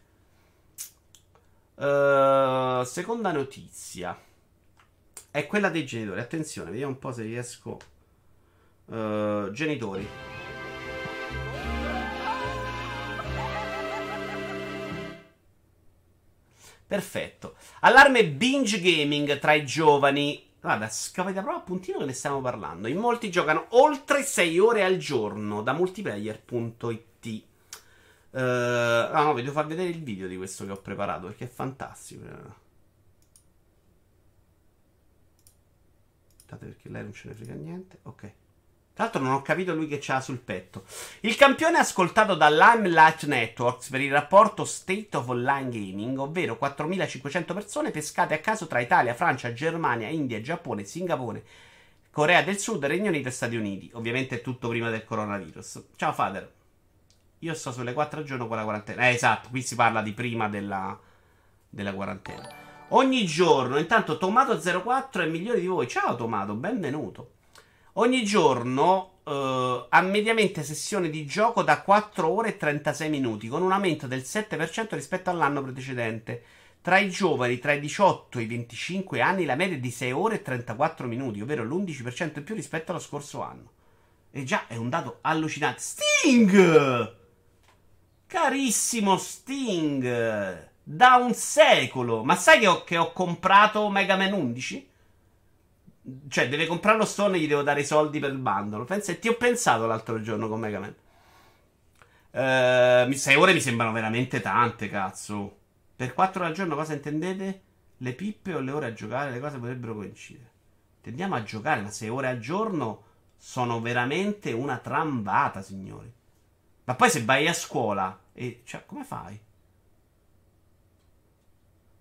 Uh, seconda notizia. È quella dei genitori. Attenzione, vediamo un po' se riesco. Uh, genitori. Perfetto. Allarme binge gaming tra i giovani. Guarda, scavate proprio a puntino che ne stiamo parlando. In molti giocano oltre 6 ore al giorno da multiplayer.it. Uh, eh, no, ah, no, vi devo far vedere il video di questo che ho preparato perché è fantastico. Aspettate perché lei non ce ne frega niente. Ok. Tra l'altro non ho capito lui che c'ha sul petto. Il campione ascoltato da Limelight Networks per il rapporto State of Online Gaming, ovvero 4500 persone pescate a caso tra Italia, Francia, Germania, India, Giappone, Singapore, Corea del Sud, Regno Unito e Stati Uniti. Ovviamente tutto prima del coronavirus. Ciao Fader. Io sto sulle 4 giorni con la quarantena. Eh, esatto, qui si parla di prima della, della quarantena. Ogni giorno, intanto Tomato04 è migliore di voi. Ciao Tomato, benvenuto. Ogni giorno uh, ha mediamente sessione di gioco da 4 ore e 36 minuti, con un aumento del 7% rispetto all'anno precedente. Tra i giovani tra i 18 e i 25 anni la media è di 6 ore e 34 minuti, ovvero l'11% in più rispetto allo scorso anno. E già è un dato allucinante. Sting! Carissimo Sting, da un secolo. Ma sai che ho, che ho comprato Mega Man 11? Cioè, deve comprarlo Stone e gli devo dare i soldi per il bundle. Pensa, ti ho pensato l'altro giorno con Mega Man. Uh, sei ore mi sembrano veramente tante, cazzo. Per 4 ore al giorno cosa intendete? Le pippe o le ore a giocare? Le cose potrebbero coincidere. Tendiamo a giocare, ma 6 ore al giorno sono veramente una trambata, signori. Ma poi se vai a scuola e cioè, come fai?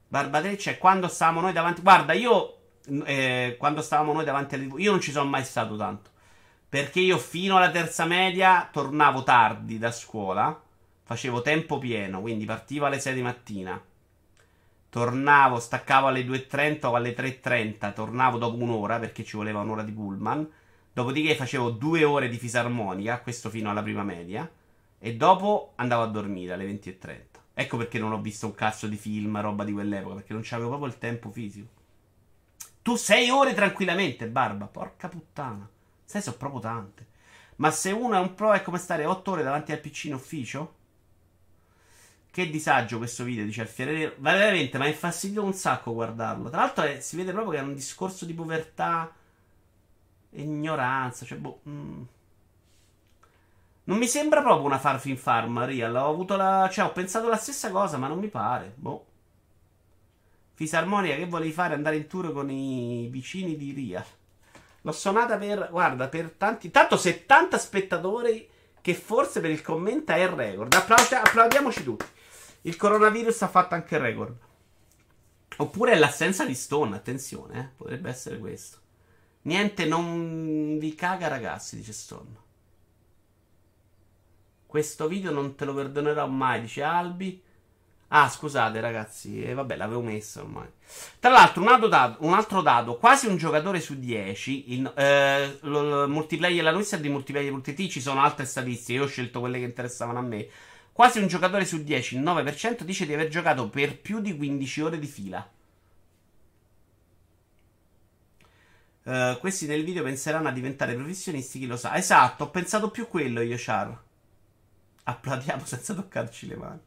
Barbatreccia, quando stavamo noi davanti. Guarda, io. Eh, quando stavamo noi davanti alle TV, io non ci sono mai stato tanto. Perché io fino alla terza media tornavo tardi da scuola. Facevo tempo pieno, quindi partivo alle 6 di mattina. Tornavo, staccavo alle 2.30 o alle 3.30. Tornavo dopo un'ora perché ci voleva un'ora di pullman. Dopodiché facevo due ore di fisarmonica, questo fino alla prima media. E dopo andavo a dormire alle 20.30. Ecco perché non ho visto un cazzo di film, roba di quell'epoca, perché non c'avevo proprio il tempo fisico. Tu sei ore tranquillamente, Barba. Porca puttana. Sai, sono proprio tante. Ma se uno è un pro è come stare 8 ore davanti al PC in ufficio? Che disagio questo video, dice Alfiere Nero. Veramente, ma è fastidio un sacco guardarlo. Tra l'altro è, si vede proprio che è un discorso di povertà ignoranza. Cioè, boh... Mm. Non mi sembra proprio una Farfin Farm, Real. Ho avuto la. Cioè, ho pensato la stessa cosa, ma non mi pare. Boh. Fisarmonica, che volevi fare? Andare in tour con i vicini di Real. L'ho suonata per. Guarda, per tanti. Tanto 70 spettatori. Che forse per il commento è il record. Applaudi- applaudiamoci tutti. Il coronavirus ha fatto anche il record. Oppure l'assenza di Stone. Attenzione, eh. Potrebbe essere questo. Niente, non vi caga, ragazzi, dice Stone. Questo video non te lo perdonerò mai, dice Albi. Ah, scusate ragazzi, eh, vabbè, l'avevo messo ormai. Tra l'altro, un altro dato, un altro dato quasi un giocatore su 10, il, eh, lo, multiplayer, la notizia di multiplayer.it ci sono altre statistiche, io ho scelto quelle che interessavano a me. Quasi un giocatore su 10, il 9%, dice di aver giocato per più di 15 ore di fila. Uh, questi nel video penseranno a diventare professionisti, chi lo sa. Esatto, ho pensato più quello io, Char. Applaudiamo senza toccarci le mani.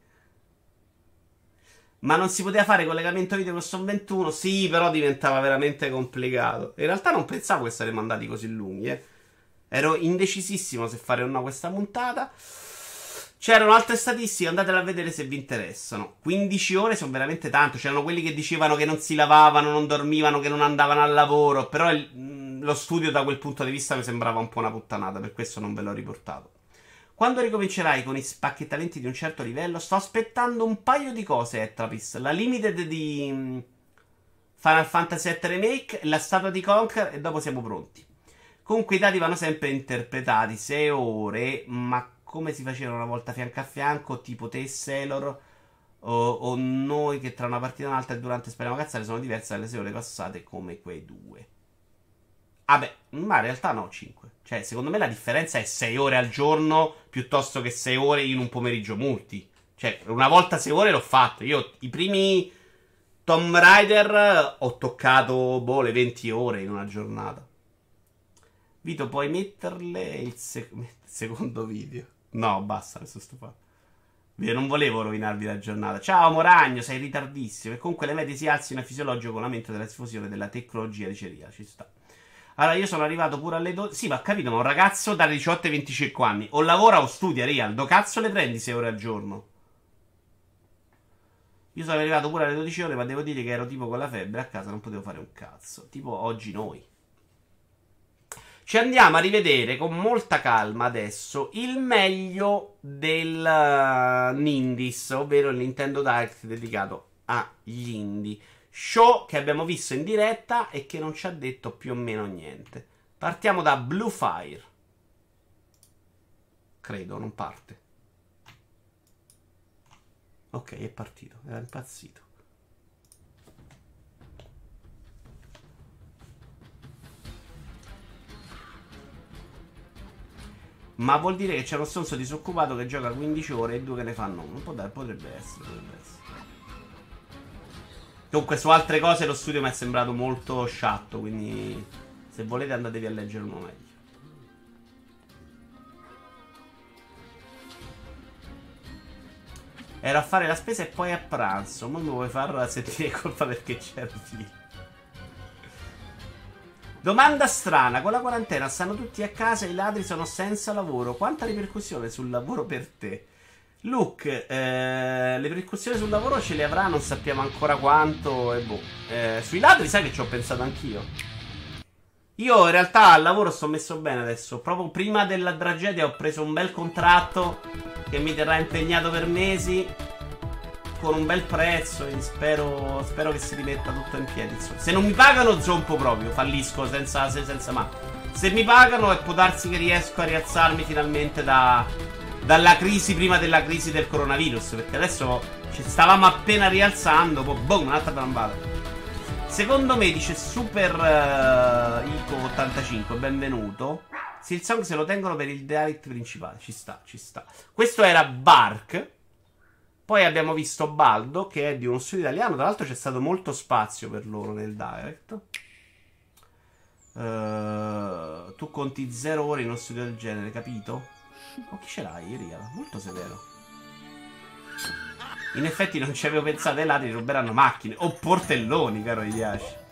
Ma non si poteva fare collegamento video con Son 21? Sì, però diventava veramente complicato. In realtà non pensavo che saremmo andati così lunghi, eh. Ero indecisissimo se fare o no questa puntata. C'erano altre statistiche, andatele a vedere se vi interessano. 15 ore sono veramente tanto. C'erano quelli che dicevano che non si lavavano, non dormivano, che non andavano al lavoro. Però il, lo studio da quel punto di vista mi sembrava un po' una puttanata, per questo non ve l'ho riportato. Quando ricomincerai con i spacchettamenti di un certo livello, sto aspettando un paio di cose, Etrapis. La limited di mm, Final Fantasy VII Remake, la statua di Conquer e dopo siamo pronti. Comunque i dati vanno sempre interpretati, 6 ore, ma come si faceva una volta fianco a fianco, tipo te e Sailor, o, o, noi che tra una partita e un'altra e durante speriamo cazzare sono diverse dalle 6 ore passate come quei due. Vabbè, ma in realtà no, 5. Cioè, secondo me la differenza è 6 ore al giorno piuttosto che 6 ore in un pomeriggio multi. Cioè, una volta 6 ore l'ho fatto. Io i primi Tomb Raider ho toccato, boh, le 20 ore in una giornata. Vito, puoi metterle il, sec- secondo video? No, basta, adesso sto fatto. Non volevo rovinarvi la giornata. Ciao Moragno, sei ritardissimo. E comunque le medie si alzino è fisiologico con l'aumento della diffusione della tecnologia di ceria. Ci sta. Allora, io sono arrivato pure alle 12. Sì, ma capito, ma un ragazzo dalle 18 ai 25 anni o lavora o studia, Real. Do cazzo le prendi 6 ore al giorno? Io sono arrivato pure alle 12 ore, ma devo dire che ero tipo con la febbre a casa, non potevo fare un cazzo. Tipo oggi noi. Ci andiamo a rivedere con molta calma adesso il meglio del uh, Nindis, ovvero il Nintendo Direct dedicato agli indie. Show che abbiamo visto in diretta e che non ci ha detto più o meno niente. Partiamo da Blue Fire. Credo, non parte. Ok, è partito, era impazzito. Ma vuol dire che c'è uno stronzo disoccupato che gioca 15 ore e due che ne fanno uno. Potrebbe, essere, potrebbe essere. Comunque su altre cose lo studio mi è sembrato molto sciatto, quindi se volete andatevi a leggere uno meglio. Ero a fare la spesa e poi a pranzo. Ma mi vuoi farlo sentire colpa perché c'era figlio. Domanda strana, con la quarantena stanno tutti a casa e i ladri sono senza lavoro. Quanta ripercussione sul lavoro per te? Luke, eh, le ripercussioni sul lavoro ce le avrà, non sappiamo ancora quanto. E boh. Eh, sui ladri sai che ci ho pensato anch'io. Io in realtà al lavoro sto messo bene adesso. Proprio prima della tragedia ho preso un bel contratto che mi terrà impegnato per mesi con un bel prezzo e spero, spero che si rimetta tutto in piedi. Insomma. Se non mi pagano zompo proprio, fallisco senza se, senza ma. Se mi pagano e può darsi che riesco a rialzarmi finalmente da, dalla crisi prima della crisi del coronavirus, perché adesso ci stavamo appena rialzando, poi boom, un'altra trambata. Secondo me, dice Super uh, Ico 85, benvenuto. Sì, il song se lo tengono per il direct principale. Ci sta, ci sta. Questo era Bark. Poi abbiamo visto Baldo, che è di uno studio italiano. Tra l'altro c'è stato molto spazio per loro nel direct. Uh, tu conti zero ore in uno studio del genere, capito? Oh, chi ce l'hai, Ria? Molto severo. In effetti non ci avevo pensato, ai ladri ruberanno macchine o portelloni, caro Iliashi.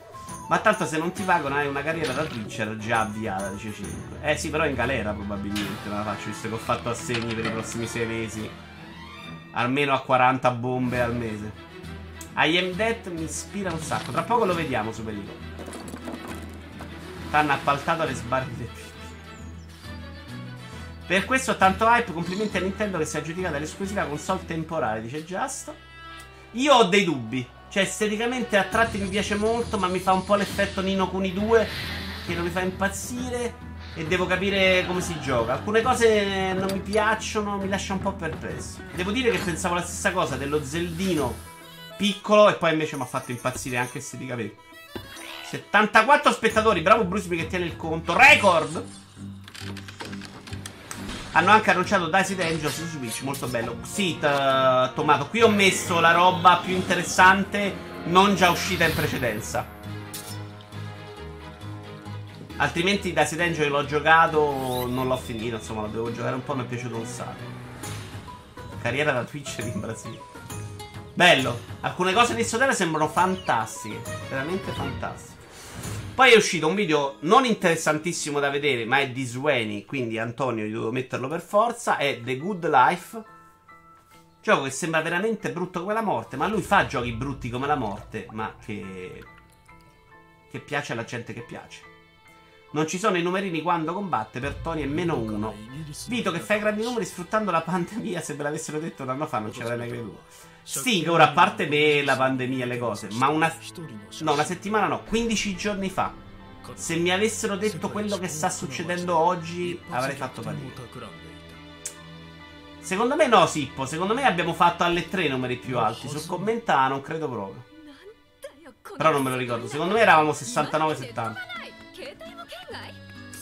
Ma tanto se non ti pagano hai una carriera da Twitcher già avviata, dice 5. Eh sì, però in galera probabilmente non la faccio, visto che ho fatto assegni per i prossimi 6 mesi almeno a 40 bombe al mese. I am dead mi ispira un sacco. Tra poco lo vediamo, Superico. T'hanno appaltato le sbarche del Per questo tanto hype, complimenti a Nintendo che si è aggiudicata l'esclusiva console temporale, dice Just. Io ho dei dubbi. Cioè, esteticamente a tratti mi piace molto, ma mi fa un po' l'effetto Nino Kuni 2, che non mi fa impazzire e devo capire come si gioca. Alcune cose non mi piacciono, mi lascia un po' perplesso. Devo dire che pensavo la stessa cosa dello Zeldino piccolo e poi invece mi ha fatto impazzire anche esteticamente. 74 spettatori, bravo Bruce che tiene il conto. Record! Hanno anche annunciato Dicey Angels su Switch, molto bello. Sì, Tomato, qui ho messo la roba più interessante non già uscita in precedenza. Altrimenti da Seed Angel l'ho giocato, non l'ho finito, insomma lo devo giocare un po', mi è piaciuto un sacco. Carriera da Twitch in Brasile. Bello, alcune cose di Sotera sembrano fantastiche, veramente fantastiche. Poi è uscito un video non interessantissimo da vedere, ma è di Sweni, quindi Antonio io devo metterlo per forza, è The Good Life. Gioco che sembra veramente brutto come la morte, ma lui fa giochi brutti come la morte, ma che... che piace alla gente che piace. Non ci sono i numerini quando combatte, per Tony è meno uno. Vito che fai grandi numeri sfruttando la pandemia, se ve l'avessero detto un anno fa non ci avrei mai creduto. Sì, ora a parte me la pandemia e le cose, ma una... No, una settimana no, 15 giorni fa. Se mi avessero detto quello che sta succedendo oggi, avrei fatto fatica. Secondo me no, Sippo. Secondo me abbiamo fatto alle 3 numeri più alti. Sul commenta non credo proprio. Però non me lo ricordo. Secondo me eravamo 69-70.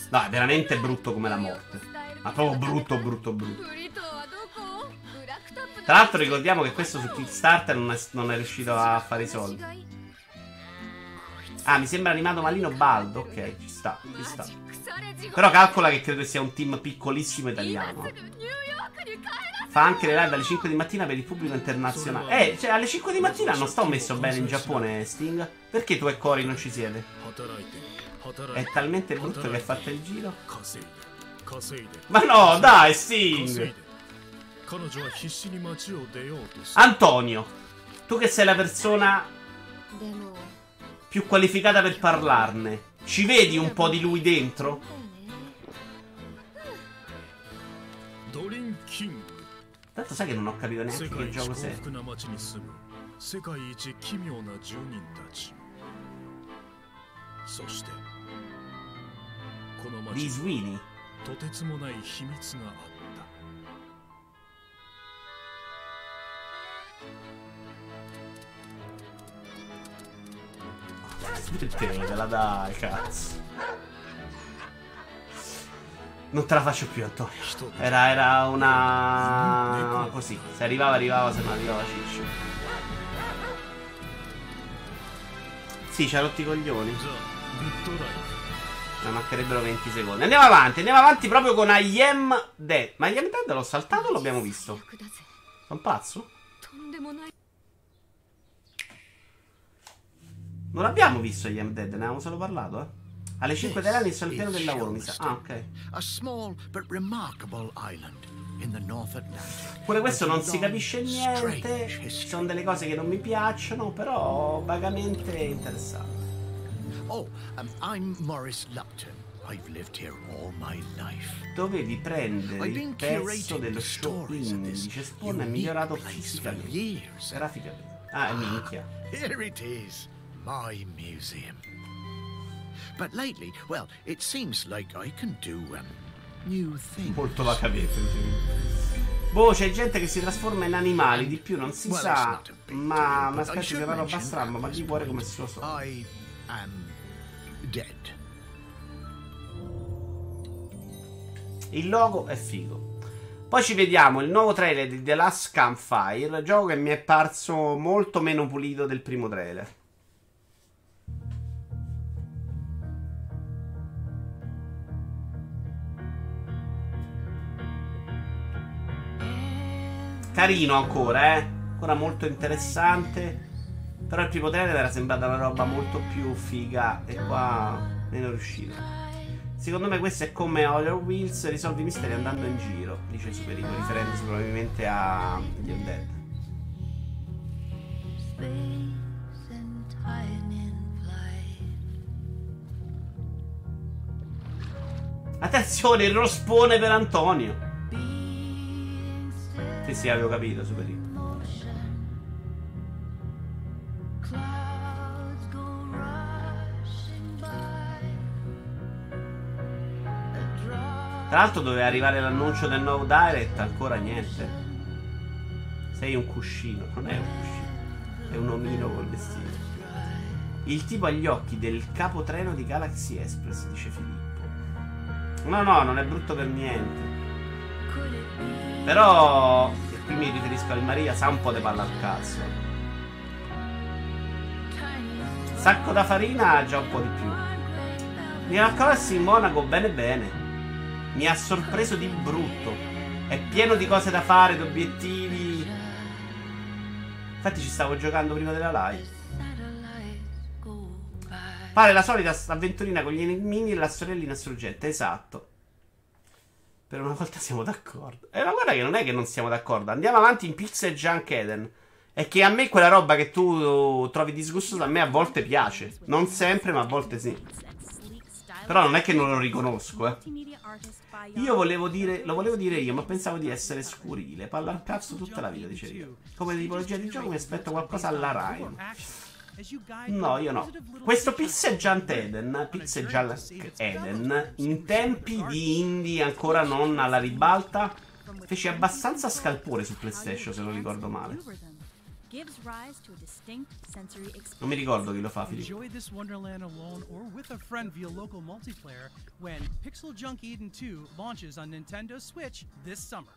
No, è veramente brutto come la morte. Ma proprio brutto, brutto, brutto. Tra l'altro ricordiamo che questo su Kickstarter non è, non è riuscito a fare i soldi. Ah, mi sembra animato malino Baldo. Ok, ci sta, ci sta. Però calcola che credo sia un team piccolissimo italiano. Fa anche le live alle 5 di mattina per il pubblico internazionale. Eh, cioè alle 5 di mattina non sto messo bene in Giappone, Sting. Perché tu e Cory non ci siete? È talmente brutto che ha fatto il giro. Ma no, dai, Sting! Antonio, tu che sei la persona più qualificata per parlarne, ci vedi un po' di lui dentro? Tanto sai che non ho capito neanche che gioco sei. Di Sweeney. Perché me la dai, cazzo? Non te la faccio più, Antonio. Era, era una... Così. Se arrivava, arrivava, se non arrivava, ciccio. Sì, ci ha rotti i coglioni. Ma mancherebbero 20 secondi. Andiamo avanti, andiamo avanti proprio con I am dead. Ma I am dead l'ho saltato o l'abbiamo visto? Sono pazzo? Non abbiamo visto I Am Dead, ne avevamo solo parlato, eh. Alle 5 dell'anno pieno del lavoro, mi sa. Ah, ok. Pure questo non si capisce niente. Ci sono delle cose che non mi piacciono, però vagamente interessante. Oh, um, I'm Morris Lupton. I've lived here all my life. Dovevi prendere il pezzo dello show stories of indie, this dice Spawn è migliorato fisicamente. years. Graficamente. Ah, è minchia. Here it is, my museum. But lately, well, it seems like I can do um, new things. Molto vagamente. Boh, c'è gente che si trasforma in animali, di più non si Well, sa. Ma ma aspetta, c'è una roba strana, ma di cuore come se lo so. I am dead. Il logo è figo. Poi ci vediamo il nuovo trailer di The Last Campfire, gioco che mi è parso molto meno pulito del primo trailer. Carino ancora, eh? Ancora molto interessante. Però il primo trailer era sembrata una roba molto più figa e qua meno riuscita. Secondo me questo è come Other Wheels, risolvi i misteri andando in giro, dice Superico, riferendosi probabilmente a The Undead. Attenzione, il rospone per Antonio. Sì, sì, avevo capito, drop Tra l'altro doveva arrivare l'annuncio del nuovo Direct, ancora niente. Sei un cuscino, non è un cuscino, è un omino col vestito. Il tipo ha gli occhi del capotreno di Galaxy Express, dice Filippo. No, no, non è brutto per niente. Però, e qui mi riferisco al Maria, sa un po' di palla al cazzo. Sacco da farina già un po' di più. Miracle Crossing in Monaco, bene bene. Mi ha sorpreso di brutto. È pieno di cose da fare, di obiettivi. Infatti ci stavo giocando prima della live. Pare la solita avventurina con gli enigmini e la sorellina struggetta, esatto. Per una volta siamo d'accordo. E ma guarda che non è che non siamo d'accordo. Andiamo avanti in Pixel Junk Eden. È che a me quella roba che tu trovi disgustosa a me a volte piace. Non sempre, ma a volte sì. Però non è che non lo riconosco, eh. Io volevo dire, lo volevo dire io, ma pensavo di essere scurile. Palla al cazzo tutta la vita, dice io. Come tipologia di gioco mi aspetto qualcosa alla Ryan. No, io no. Questo Junk Eden, Junk Eden, in tempi di indie ancora non alla ribalta, fece abbastanza scalpore su PlayStation, se non ricordo male. Non mi ricordo chi lo fa, Filippo. Enjoy this Wonderland alone or with a Pixel Junk Eden 2 launches on Nintendo Switch this summer.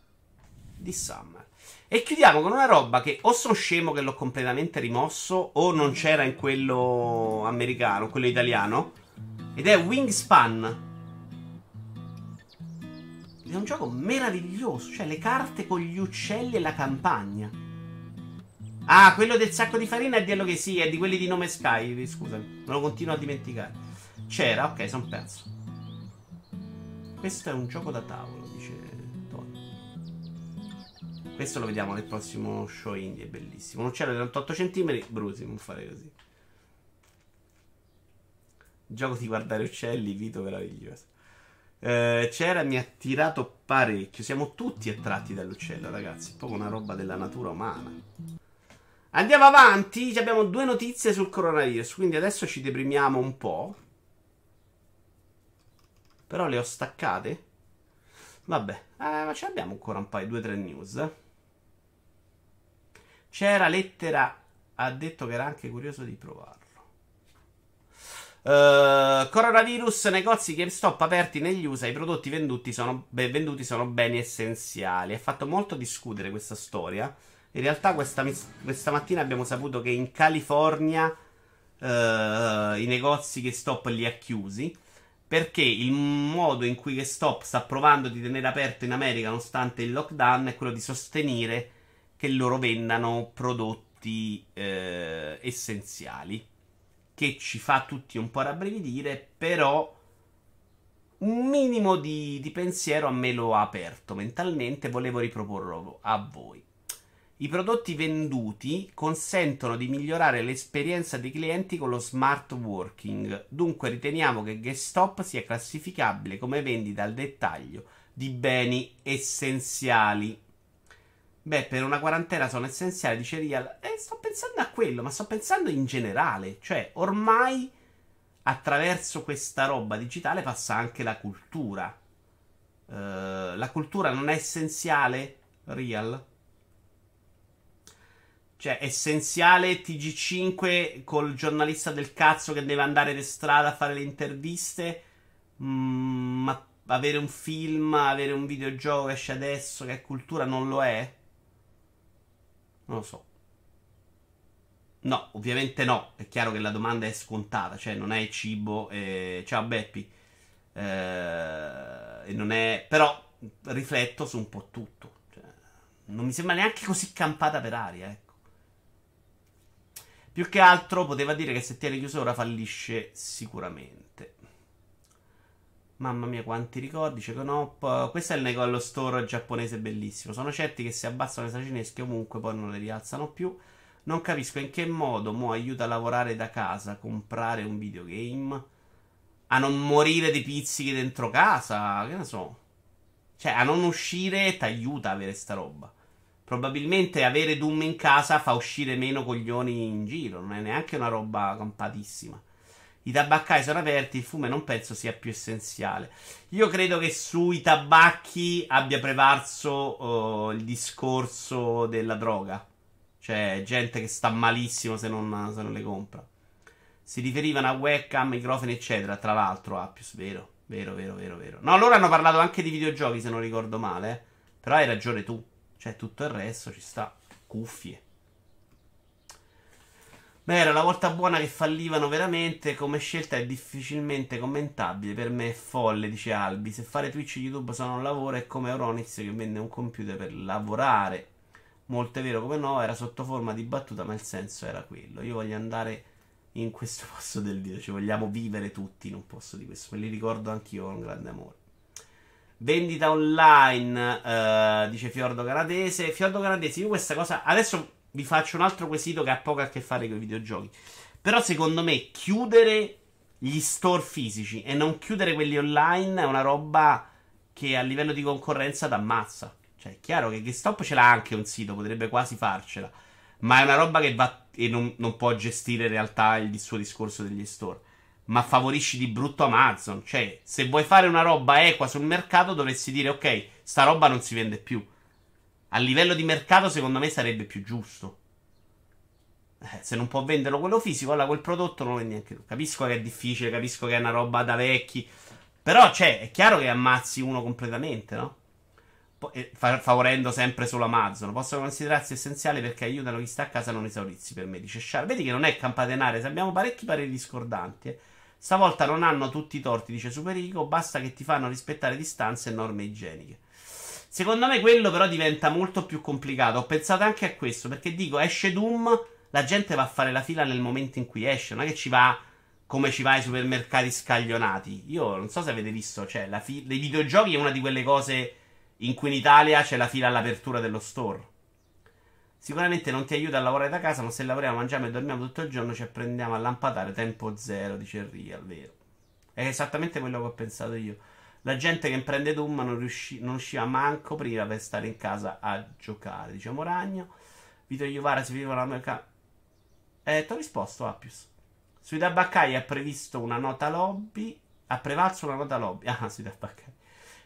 Di Summer. E chiudiamo con una roba che o sono scemo che l'ho completamente rimosso o non c'era in quello americano, quello italiano. Ed è Wingspan. È un gioco meraviglioso, cioè le carte con gli uccelli e la campagna. Ah, quello del sacco di farina è di che sì, è di quelli di nome Sky, scusami, me lo continuo a dimenticare. C'era, ok, sono perso. Questo è un gioco da tavolo. Questo lo vediamo nel prossimo show indie, è bellissimo. Un uccello di 38 cm, brusi, non fare così. Gioco di guardare uccelli, Vito meraviglioso. Eh, c'era mi ha attirato parecchio. Siamo tutti attratti dall'uccello, ragazzi. È proprio una roba della natura umana. Andiamo avanti. Abbiamo due notizie sul coronavirus. Quindi adesso ci deprimiamo un po'. Però le ho staccate. Vabbè, eh, ma ce l'abbiamo ancora un paio, due tre news. C'era lettera. Ha detto che era anche curioso di provarlo. Eh, coronavirus, negozi GameStop aperti negli USA, i prodotti venduti sono, beh, venduti sono beni essenziali. Ha fatto molto discutere questa storia. In realtà questa, questa mattina abbiamo saputo che in California eh, i negozi GameStop li ha chiusi perché il modo in cui GameStop sta provando di tenere aperto in America nonostante il lockdown è quello di sostenere che loro vendano prodotti eh, essenziali che ci fa tutti un po' rabbrividire, però un minimo di, di pensiero a me lo ha aperto mentalmente, volevo riproporlo a voi. I prodotti venduti consentono di migliorare l'esperienza dei clienti con lo smart working, dunque riteniamo che GameStop sia classificabile come vendita al dettaglio di beni essenziali. Beh, per una quarantena sono essenziali, dice Real. E sto pensando a quello, ma sto pensando in generale. Cioè, ormai attraverso questa roba digitale passa anche la cultura. Eh, la cultura non è essenziale, Real? Cioè, essenziale TG5 col giornalista del cazzo che deve andare per strada a fare le interviste. Mm, ma avere un film, avere un videogioco che esce adesso, che è cultura, non lo è? Non lo so. No, ovviamente no. È chiaro che la domanda è scontata, cioè non è il cibo. eh, Ciao Beppi. Eh, e non è. Però rifletto su un po' tutto. Cioè, non mi sembra neanche così campata per aria, ecco. Più che altro poteva dire che se tiene chiuso ora fallisce sicuramente. Mamma mia, quanti ricordi. C'è Conop. Questo è il negozio allo store giapponese bellissimo. Sono certi che se abbassano le sacinesche ovunque poi non le rialzano più. Non capisco in che modo mo aiuta a lavorare da casa, comprare un videogame, a non morire di pizzichi dentro casa, che ne so. Cioè, a non uscire ti aiuta avere sta roba. Probabilmente avere Doom in casa fa uscire meno coglioni in giro, non è neanche una roba campatissima. I tabaccai sono aperti, il fumo non penso sia più essenziale. Io credo che sui tabacchi abbia prevalso eh, il discorso della droga. Cioè, gente che sta malissimo se non, se non le compra. Si riferivano a webcam, microfoni, eccetera. Tra l'altro, ah, più vero, vero, vero, vero, vero. No, loro hanno parlato anche di videogiochi, se non ricordo male. eh. Però hai ragione tu. Cioè, tutto il resto ci sta. Cuffie. Beh, era la volta buona che fallivano veramente. Come scelta è difficilmente commentabile. Per me è folle, dice Albi. Se fare Twitch e YouTube sono un lavoro, è come Euronix che vende un computer per lavorare. Molto è vero come no, era sotto forma di battuta, ma il senso era quello. Io voglio andare in questo posto del video. Ci vogliamo vivere tutti in un posto di questo. Me li ricordo anch'io con grande amore. Vendita online, eh, dice Fiordo Canadese. Fiordo Canadese, io questa cosa. Adesso vi faccio un altro quesito che ha poco a che fare con i videogiochi. Però secondo me chiudere gli store fisici e non chiudere quelli online è una roba che a livello di concorrenza t'ammazza. Cioè, è chiaro che GameStop ce l'ha anche un sito, potrebbe quasi farcela. Ma è una roba che va e non, non può gestire in realtà il suo discorso degli store. Ma favorisci di brutto Amazon. Cioè, se vuoi fare una roba equa sul mercato, dovresti dire: Ok, sta roba non si vende più. A livello di mercato, secondo me sarebbe più giusto. Eh, se non può venderlo quello fisico, allora quel prodotto non lo vendi neanche tu. Capisco che è difficile, capisco che è una roba da vecchi. Però, cioè, è chiaro che ammazzi uno completamente, no? E fa- favorendo sempre solo Amazon. Possono considerarsi essenziali perché aiutano chi sta a casa a non esaurirsi per me, dice Sciar. Vedi che non è campatenare, abbiamo parecchi pareri discordanti. eh. Stavolta non hanno tutti i torti, dice Superico, basta che ti fanno rispettare distanze e norme igieniche. Secondo me quello però diventa molto più complicato. Ho pensato anche a questo, perché dico, esce Doom, la gente va a fare la fila nel momento in cui esce, non è che ci va come ci va ai supermercati scaglionati. Io non so se avete visto, cioè, la fi- dei videogiochi è una di quelle cose in cui in Italia c'è la fila all'apertura dello store. Sicuramente non ti aiuta a lavorare da casa, ma se lavoriamo, mangiamo e dormiamo tutto il giorno ci apprendiamo a lampadare tempo zero, dice Real, vero? È esattamente quello che ho pensato io. La gente che prende Doom non, riusci- non usciva manco prima per stare in casa a giocare. Diciamo Ragno. Vito Iovara si veniva la merca. Eh, ti ho risposto, Appius. Sui tabaccai ha previsto una nota lobby. Ha prevalso una nota lobby. Ah, sui tabaccai.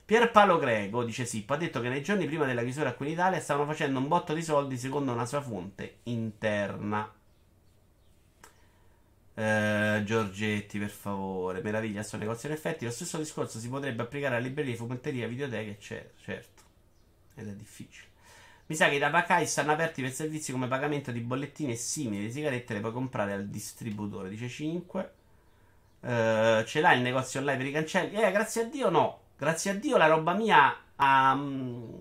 Pierpaolo Greco, dice Sippo, ha detto che nei giorni prima della chiusura qui in Italia stavano facendo un botto di soldi secondo una sua fonte interna. Eh, Giorgetti, per favore, meraviglia, sono negozi in effetti. Lo stesso discorso si potrebbe applicare a librerie, fumetteria, videoteche, eccetera. Certo, ed è difficile. Mi sa che i tabaccai stanno aperti per servizi come pagamento di bollettini e simili. Le sigarette le puoi comprare al distributore, dice 5. Eh, ce l'hai il negozio online per i cancelli? Eh, grazie a Dio no. Grazie a Dio la roba mia ha, mm,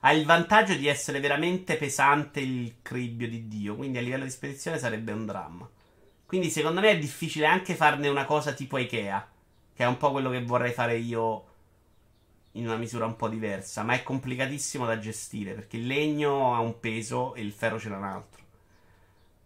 ha il vantaggio di essere veramente pesante il cribbio di Dio. Quindi a livello di spedizione sarebbe un dramma. Quindi secondo me è difficile anche farne una cosa tipo Ikea. Che è un po' quello che vorrei fare io in una misura un po' diversa. Ma è complicatissimo da gestire perché il legno ha un peso e il ferro ce l'ha un altro.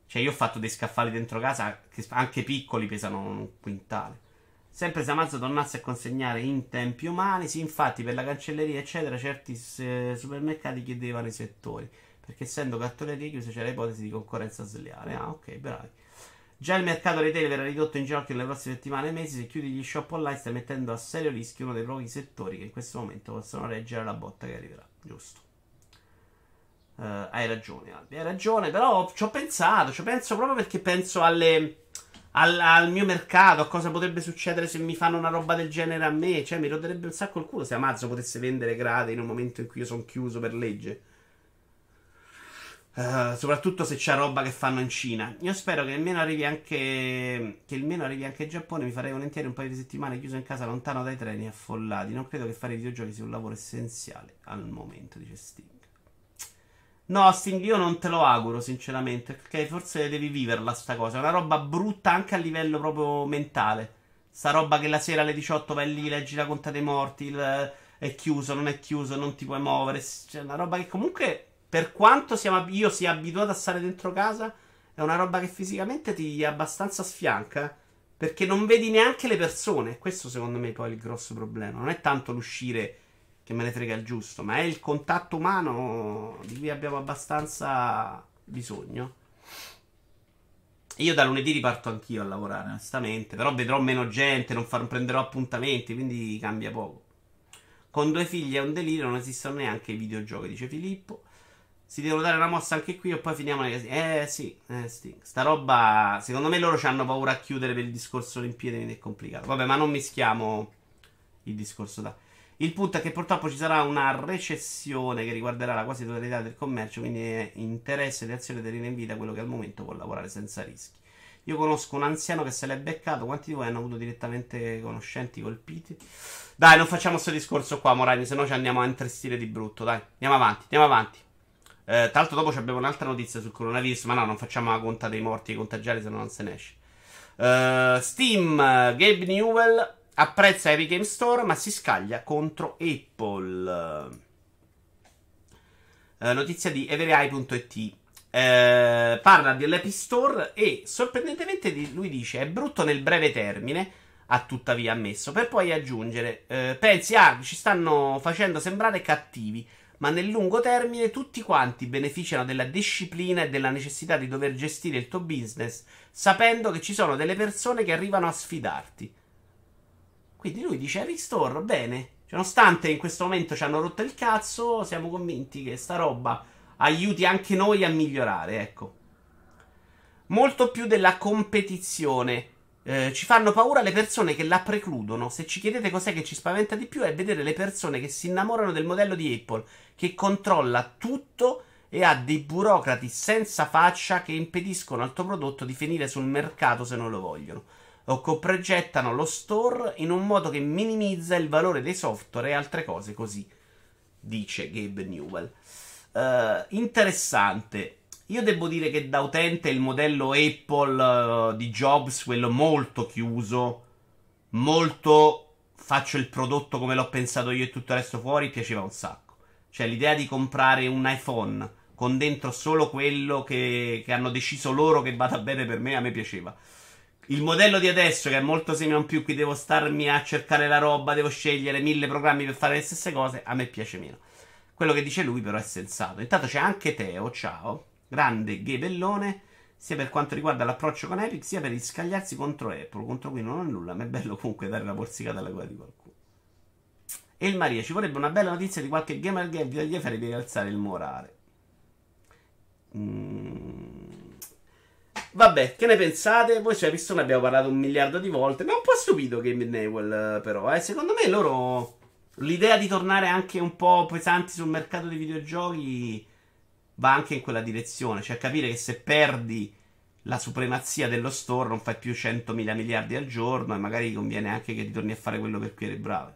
Cioè, io ho fatto dei scaffali dentro casa che anche piccoli pesano un quintale. Sempre se Amazon tornasse a consegnare in tempi umani, sì, infatti per la cancelleria, eccetera, certi eh, supermercati chiedevano i settori. Perché essendo cartolerie chiuse c'era ipotesi di concorrenza sleale. Ah, ok, bravi. Già il mercato retail verrà ridotto in ginocchio nelle prossime settimane e mesi. Se chiudi gli shop online, stai mettendo a serio rischio uno dei pochi settori che in questo momento possono reggere la botta che arriverà. Giusto. Eh, hai ragione, Albi, hai ragione. Però ci ho pensato, ci penso proprio perché penso alle, al, al mio mercato, a cosa potrebbe succedere se mi fanno una roba del genere a me. Cioè, mi roderebbe un sacco il culo se Amazon potesse vendere grade in un momento in cui io sono chiuso per legge. Uh, soprattutto se c'è roba che fanno in Cina. Io spero che almeno arrivi anche. Che almeno arrivi anche in Giappone. Mi farei volentieri un paio di settimane chiuso in casa, lontano dai treni affollati. Non credo che fare videogiochi sia un lavoro essenziale al momento, dice Sting. No, Sting, io non te lo auguro, sinceramente. Perché forse devi viverla sta cosa. È una roba brutta anche a livello proprio mentale. Sta roba che la sera alle 18 vai lì, leggi la conta dei morti. Il, è chiuso, non è chiuso, non ti puoi muovere. Cioè, una roba che comunque per quanto siamo, io sia abituato a stare dentro casa, è una roba che fisicamente ti abbastanza sfianca. Perché non vedi neanche le persone. Questo secondo me è poi il grosso problema. Non è tanto l'uscire che me ne frega il giusto, ma è il contatto umano di cui abbiamo abbastanza bisogno. Io da lunedì riparto anch'io a lavorare, onestamente. Però vedrò meno gente, non, far, prenderò appuntamenti, quindi cambia poco. Con due figli è un delirio, non esistono neanche i videogiochi, dice Filippo. Si devono dare una mossa anche qui e poi finiamo nei casini. Eh sì, eh sì. Sta roba. Secondo me loro hanno paura a chiudere per il discorso Olimpiadi, quindi è complicato. Vabbè, ma non mischiamo il discorso da. Il punto è che purtroppo ci sarà una recessione che riguarderà la quasi totalità del commercio, quindi è interesse ed azione tenere in vita quello che al momento può lavorare senza rischi. Io conosco un anziano che se l'è beccato. Quanti di voi hanno avuto direttamente conoscenti colpiti? Dai, non facciamo questo discorso qua, Morani, se no ci andiamo a intristire di brutto. Dai, andiamo avanti, andiamo avanti. Eh, tra l'altro, dopo abbiamo un'altra notizia sul coronavirus. Ma no, non facciamo la conta dei morti e contagiati, se no non se ne esce. Eh, Steam, Gabe Newell apprezza Epic Game Store, ma si scaglia contro Apple. Eh, notizia di everyeye.it. Eh, parla dell'Epic Store e sorprendentemente lui dice è brutto nel breve termine, ha tuttavia ammesso, per poi aggiungere pensi ah ci stanno facendo sembrare cattivi, ma nel lungo termine tutti quanti beneficiano della disciplina e della necessità di dover gestire il tuo business sapendo che ci sono delle persone che arrivano a sfidarti. Quindi lui dice Epic Store, bene, nonostante in questo momento ci hanno rotto il cazzo, siamo convinti che sta roba aiuti anche noi a migliorare, ecco. Molto più della competizione. Eh, ci fanno paura le persone che la precludono. Se ci chiedete cos'è che ci spaventa di più, è vedere le persone che si innamorano del modello di Apple, che controlla tutto e ha dei burocrati senza faccia che impediscono al tuo prodotto di finire sul mercato se non lo vogliono. O che progettano lo store in un modo che minimizza il valore dei software e altre cose così, dice Gabe Newell. Uh, interessante. Io devo dire che da utente il modello Apple uh, di Jobs, quello molto chiuso, molto faccio il prodotto come l'ho pensato io e tutto il resto fuori, piaceva un sacco. Cioè l'idea di comprare un iPhone con dentro solo quello che, che hanno deciso loro che vada bene per me, a me piaceva. Il modello di adesso, che è molto simile più, qui devo starmi a cercare la roba, devo scegliere mille programmi per fare le stesse cose, a me piace meno. Quello che dice lui, però, è sensato. Intanto c'è anche Teo, ciao, grande ghebellone, sia per quanto riguarda l'approccio con Epic, sia per riscagliarsi contro Apple. Contro cui non ho nulla, ma è bello comunque dare una borsicata alla gola di qualcuno. E il Maria, ci vorrebbe una bella notizia di qualche gamer game vi dagli farebbe rialzare il morale. Mm. Vabbè, che ne pensate? Voi sulle persone abbiamo parlato un miliardo di volte. Mi ha un po' stupito Game Newell, però. Eh. Secondo me loro. L'idea di tornare anche un po' pesanti sul mercato dei videogiochi va anche in quella direzione. Cioè, capire che se perdi la supremazia dello store non fai più 100.000 miliardi al giorno e magari conviene anche che ritorni a fare quello per cui eri bravo.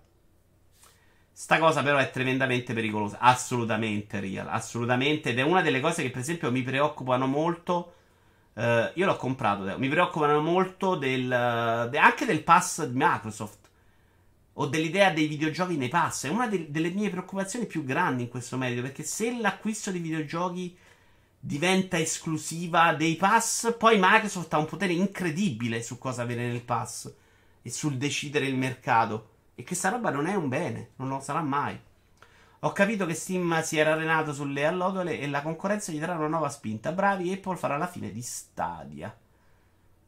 Sta cosa però è tremendamente pericolosa. Assolutamente real. Assolutamente. Ed è una delle cose che, per esempio, mi preoccupano molto Uh, io l'ho comprato. Mi preoccupano molto del, de, anche del pass di Microsoft. O dell'idea dei videogiochi nei pass. È una de, delle mie preoccupazioni più grandi in questo merito. Perché se l'acquisto di videogiochi diventa esclusiva dei pass, poi Microsoft ha un potere incredibile su cosa avere nel pass e sul decidere il mercato. E questa roba non è un bene, non lo sarà mai. Ho capito che Steam si era arenato sulle allodole e la concorrenza gli darà una nuova spinta. Bravi, Apple farà la fine di Stadia.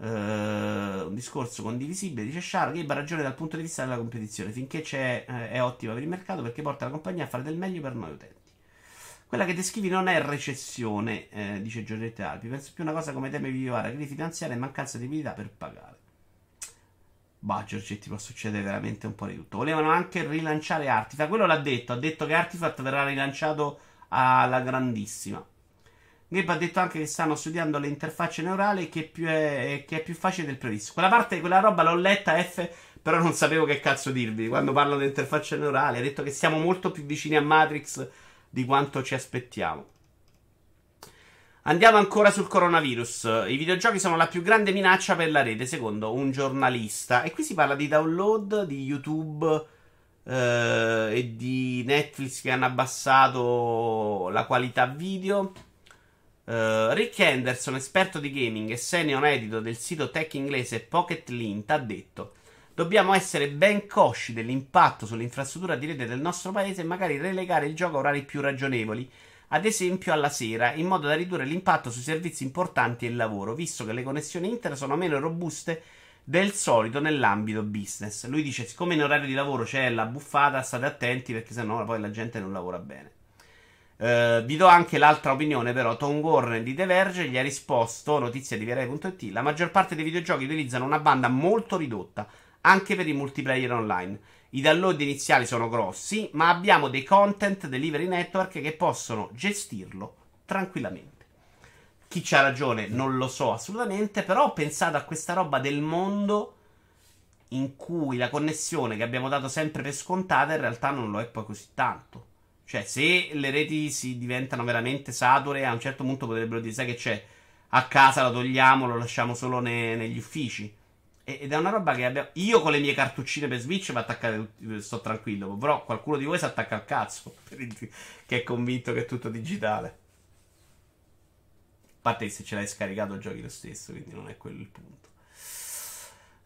Uh, un discorso condivisibile, dice Shark. Gabe ha ragione dal punto di vista della competizione. Finché c'è, eh, è ottima per il mercato perché porta la compagnia a fare del meglio per noi utenti. Quella che descrivi non è recessione, eh, dice Giorgette Alpi. Penso più una cosa come teme vivare, crisi finanziaria e mancanza di abilità per pagare. Bah, Giorgetti, può succedere veramente un po' di tutto. Volevano anche rilanciare Artifact. Quello l'ha detto. Ha detto che Artifact verrà rilanciato alla grandissima. Gabe ha detto anche che stanno studiando le interfacce neurali che, più è, che è più facile del previsto. Quella parte, quella roba l'ho letta F, però non sapevo che cazzo dirvi. Quando parlo di interfacce neurali, ha detto che siamo molto più vicini a Matrix di quanto ci aspettiamo. Andiamo ancora sul coronavirus. I videogiochi sono la più grande minaccia per la rete, secondo un giornalista. E qui si parla di download, di YouTube eh, e di Netflix che hanno abbassato la qualità video. Uh, Rick Henderson, esperto di gaming e senior editor del sito tech inglese Pocket Lint, ha detto: Dobbiamo essere ben consci dell'impatto sull'infrastruttura di rete del nostro paese e magari relegare il gioco a orari più ragionevoli ad esempio alla sera, in modo da ridurre l'impatto sui servizi importanti e il lavoro, visto che le connessioni internet sono meno robuste del solito nell'ambito business. Lui dice: Siccome in orario di lavoro c'è la buffata, state attenti perché sennò poi la gente non lavora bene. Uh, vi do anche l'altra opinione, però. Tom Warner di The Verge gli ha risposto, notizia di Virai.it, la maggior parte dei videogiochi utilizzano una banda molto ridotta, anche per i multiplayer online. I download iniziali sono grossi, ma abbiamo dei content delivery network che possono gestirlo tranquillamente. Chi c'ha ragione non lo so assolutamente, però ho pensato a questa roba del mondo in cui la connessione che abbiamo dato sempre per scontata in realtà non lo è poi così tanto. Cioè, se le reti si diventano veramente sature, a un certo punto potrebbero dire, sai che c'è, a casa lo togliamo, lo lasciamo solo ne- negli uffici. Ed è una roba che abbiamo. Io con le mie cartuccine per Switch attaccare. Sto tranquillo. Però qualcuno di voi si attacca al cazzo. Che è convinto che è tutto digitale. A parte che se ce l'hai scaricato giochi lo stesso. Quindi non è quello il punto.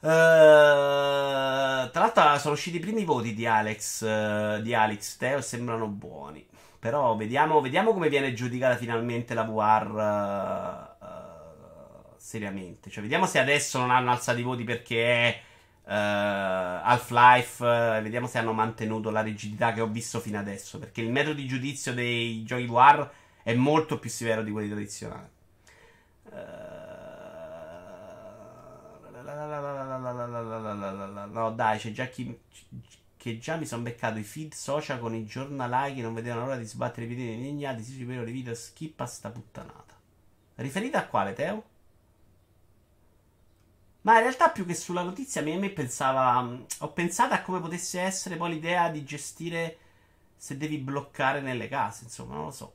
Uh, tra l'altro sono usciti i primi voti di Alex. Uh, di Alex Teo sembrano buoni. Però vediamo, vediamo come viene giudicata finalmente la VR. Uh, seriamente. Cioè, vediamo se adesso non hanno alzato i voti perché è uh, Half-Life. Uh, vediamo se hanno mantenuto la rigidità che ho visto fino adesso. Perché il metodo di giudizio dei giochi VR è molto più severo di quelli tradizionali. No, dai, c'è già chi. Che già mi sono beccato i feed social con i giornalai che non vedevano l'ora di sbattere i piedi indignati. Si superiore video, schippa sta puttanata. Riferita a quale, Teo? Ma in realtà più che sulla notizia, a me pensava. Ho pensato a come potesse essere poi l'idea di gestire se devi bloccare nelle case. Insomma, non lo so.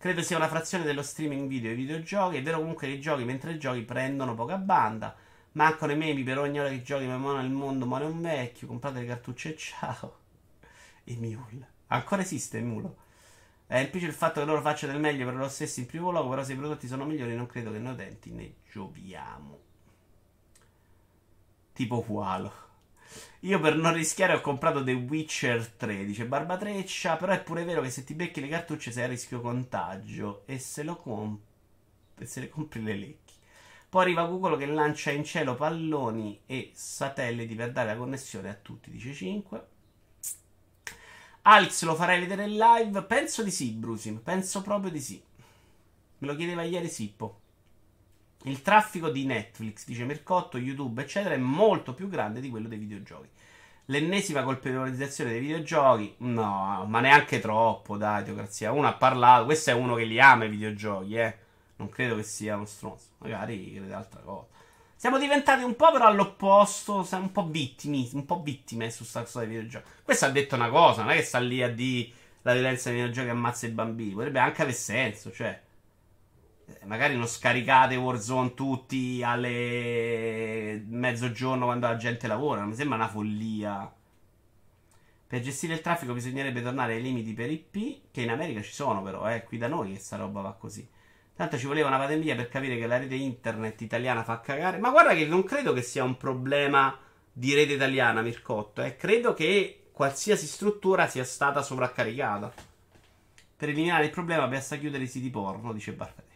Credo sia una frazione dello streaming video e videogiochi. È vero comunque che i giochi mentre giochi prendono poca banda. Mancano i meme per ogni ora che giochi, ma muore il mondo, muore un vecchio. Comprate le cartucce e ciao. E Mule. Ancora esiste Mulo. È implice il fatto che loro facciano del meglio per loro stessi in primo luogo, però se i prodotti sono migliori non credo che noi utenti ne gioviamo. Tipo Qualo. Io per non rischiare ho comprato The Witcher 3, dice Barbatreccia, però è pure vero che se ti becchi le cartucce sei a rischio contagio e se lo comp- e se le compri le lecchi. Poi arriva Google che lancia in cielo palloni e satelliti per dare la connessione a tutti, dice 5. Alex lo farai vedere in live? Penso di sì, Brusim, penso proprio di sì. Me lo chiedeva ieri Sippo. Il traffico di Netflix, dice Mercotto, YouTube, eccetera, è molto più grande di quello dei videogiochi. L'ennesima colpevolizzazione dei videogiochi, no, ma neanche troppo, dai, teocrazia. Uno ha parlato, questo è uno che li ama i videogiochi, eh. Non credo che sia uno stronzo, magari crede altra cosa. Siamo diventati un po' però all'opposto, siamo un po' vittimi, un po' vittime su sta cosa dei videogiochi. Questo ha detto una cosa, non è che sta lì a dire la violenza dei videogiochi ammazza i bambini, potrebbe anche avere senso, cioè magari non scaricate Warzone tutti alle mezzogiorno quando la gente lavora. Mi sembra una follia. Per gestire il traffico bisognerebbe tornare ai limiti per IP, che in America ci sono però, eh, qui da noi che sta roba va così. Tanto ci voleva una pandemia per capire che la rete internet italiana fa cagare. Ma guarda che non credo che sia un problema di rete italiana, Mircotto. Eh. Credo che qualsiasi struttura sia stata sovraccaricata. Per eliminare il problema basta chiudere i siti porno, dice Barfatero.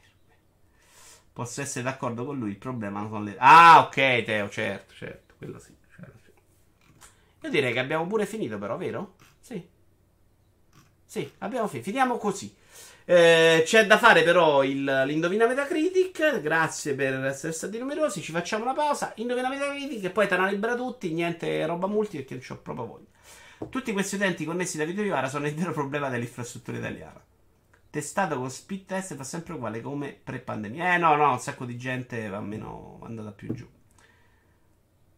Posso essere d'accordo con lui, il problema non sono le... Ah, ok, Teo, certo, certo, quello sì. certo, certo. Io direi che abbiamo pure finito però, vero? Sì. Sì, abbiamo finito. Finiamo così. Eh, c'è da fare però il, l'Indovina Metacritic. Grazie per essere stati numerosi. Ci facciamo una pausa. Indovina Metacritic e poi te ne libera tutti. Niente roba multi perché non c'ho proprio voglia. Tutti questi utenti connessi da Videovivara sono il vero problema dell'infrastruttura italiana. Testato con speed test fa sempre uguale come pre-pandemia. Eh no, no, un sacco di gente va meno andata più giù.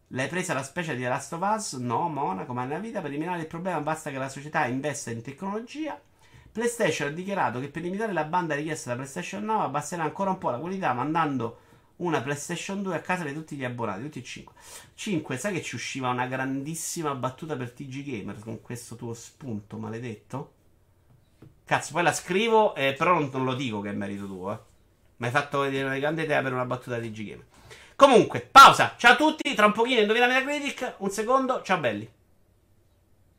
L'hai presa la specie di The Last of Us? No, Monaco, ma nella vita per eliminare il problema basta che la società investa in tecnologia. PlayStation ha dichiarato che per limitare la banda richiesta da PlayStation 9 abbasserà ancora un po' la qualità mandando una PlayStation 2 a casa di tutti gli abbonati, tutti e 5. 5, sai che ci usciva una grandissima battuta per TG Gamer con questo tuo spunto maledetto? Cazzo, poi la scrivo, eh, però non, non lo dico che è merito tuo, eh. Mi hai fatto vedere una grande idea per una battuta di TG Gamer. Comunque, pausa. Ciao a tutti, tra un pochino indovina Metacritic. Un secondo, ciao belli.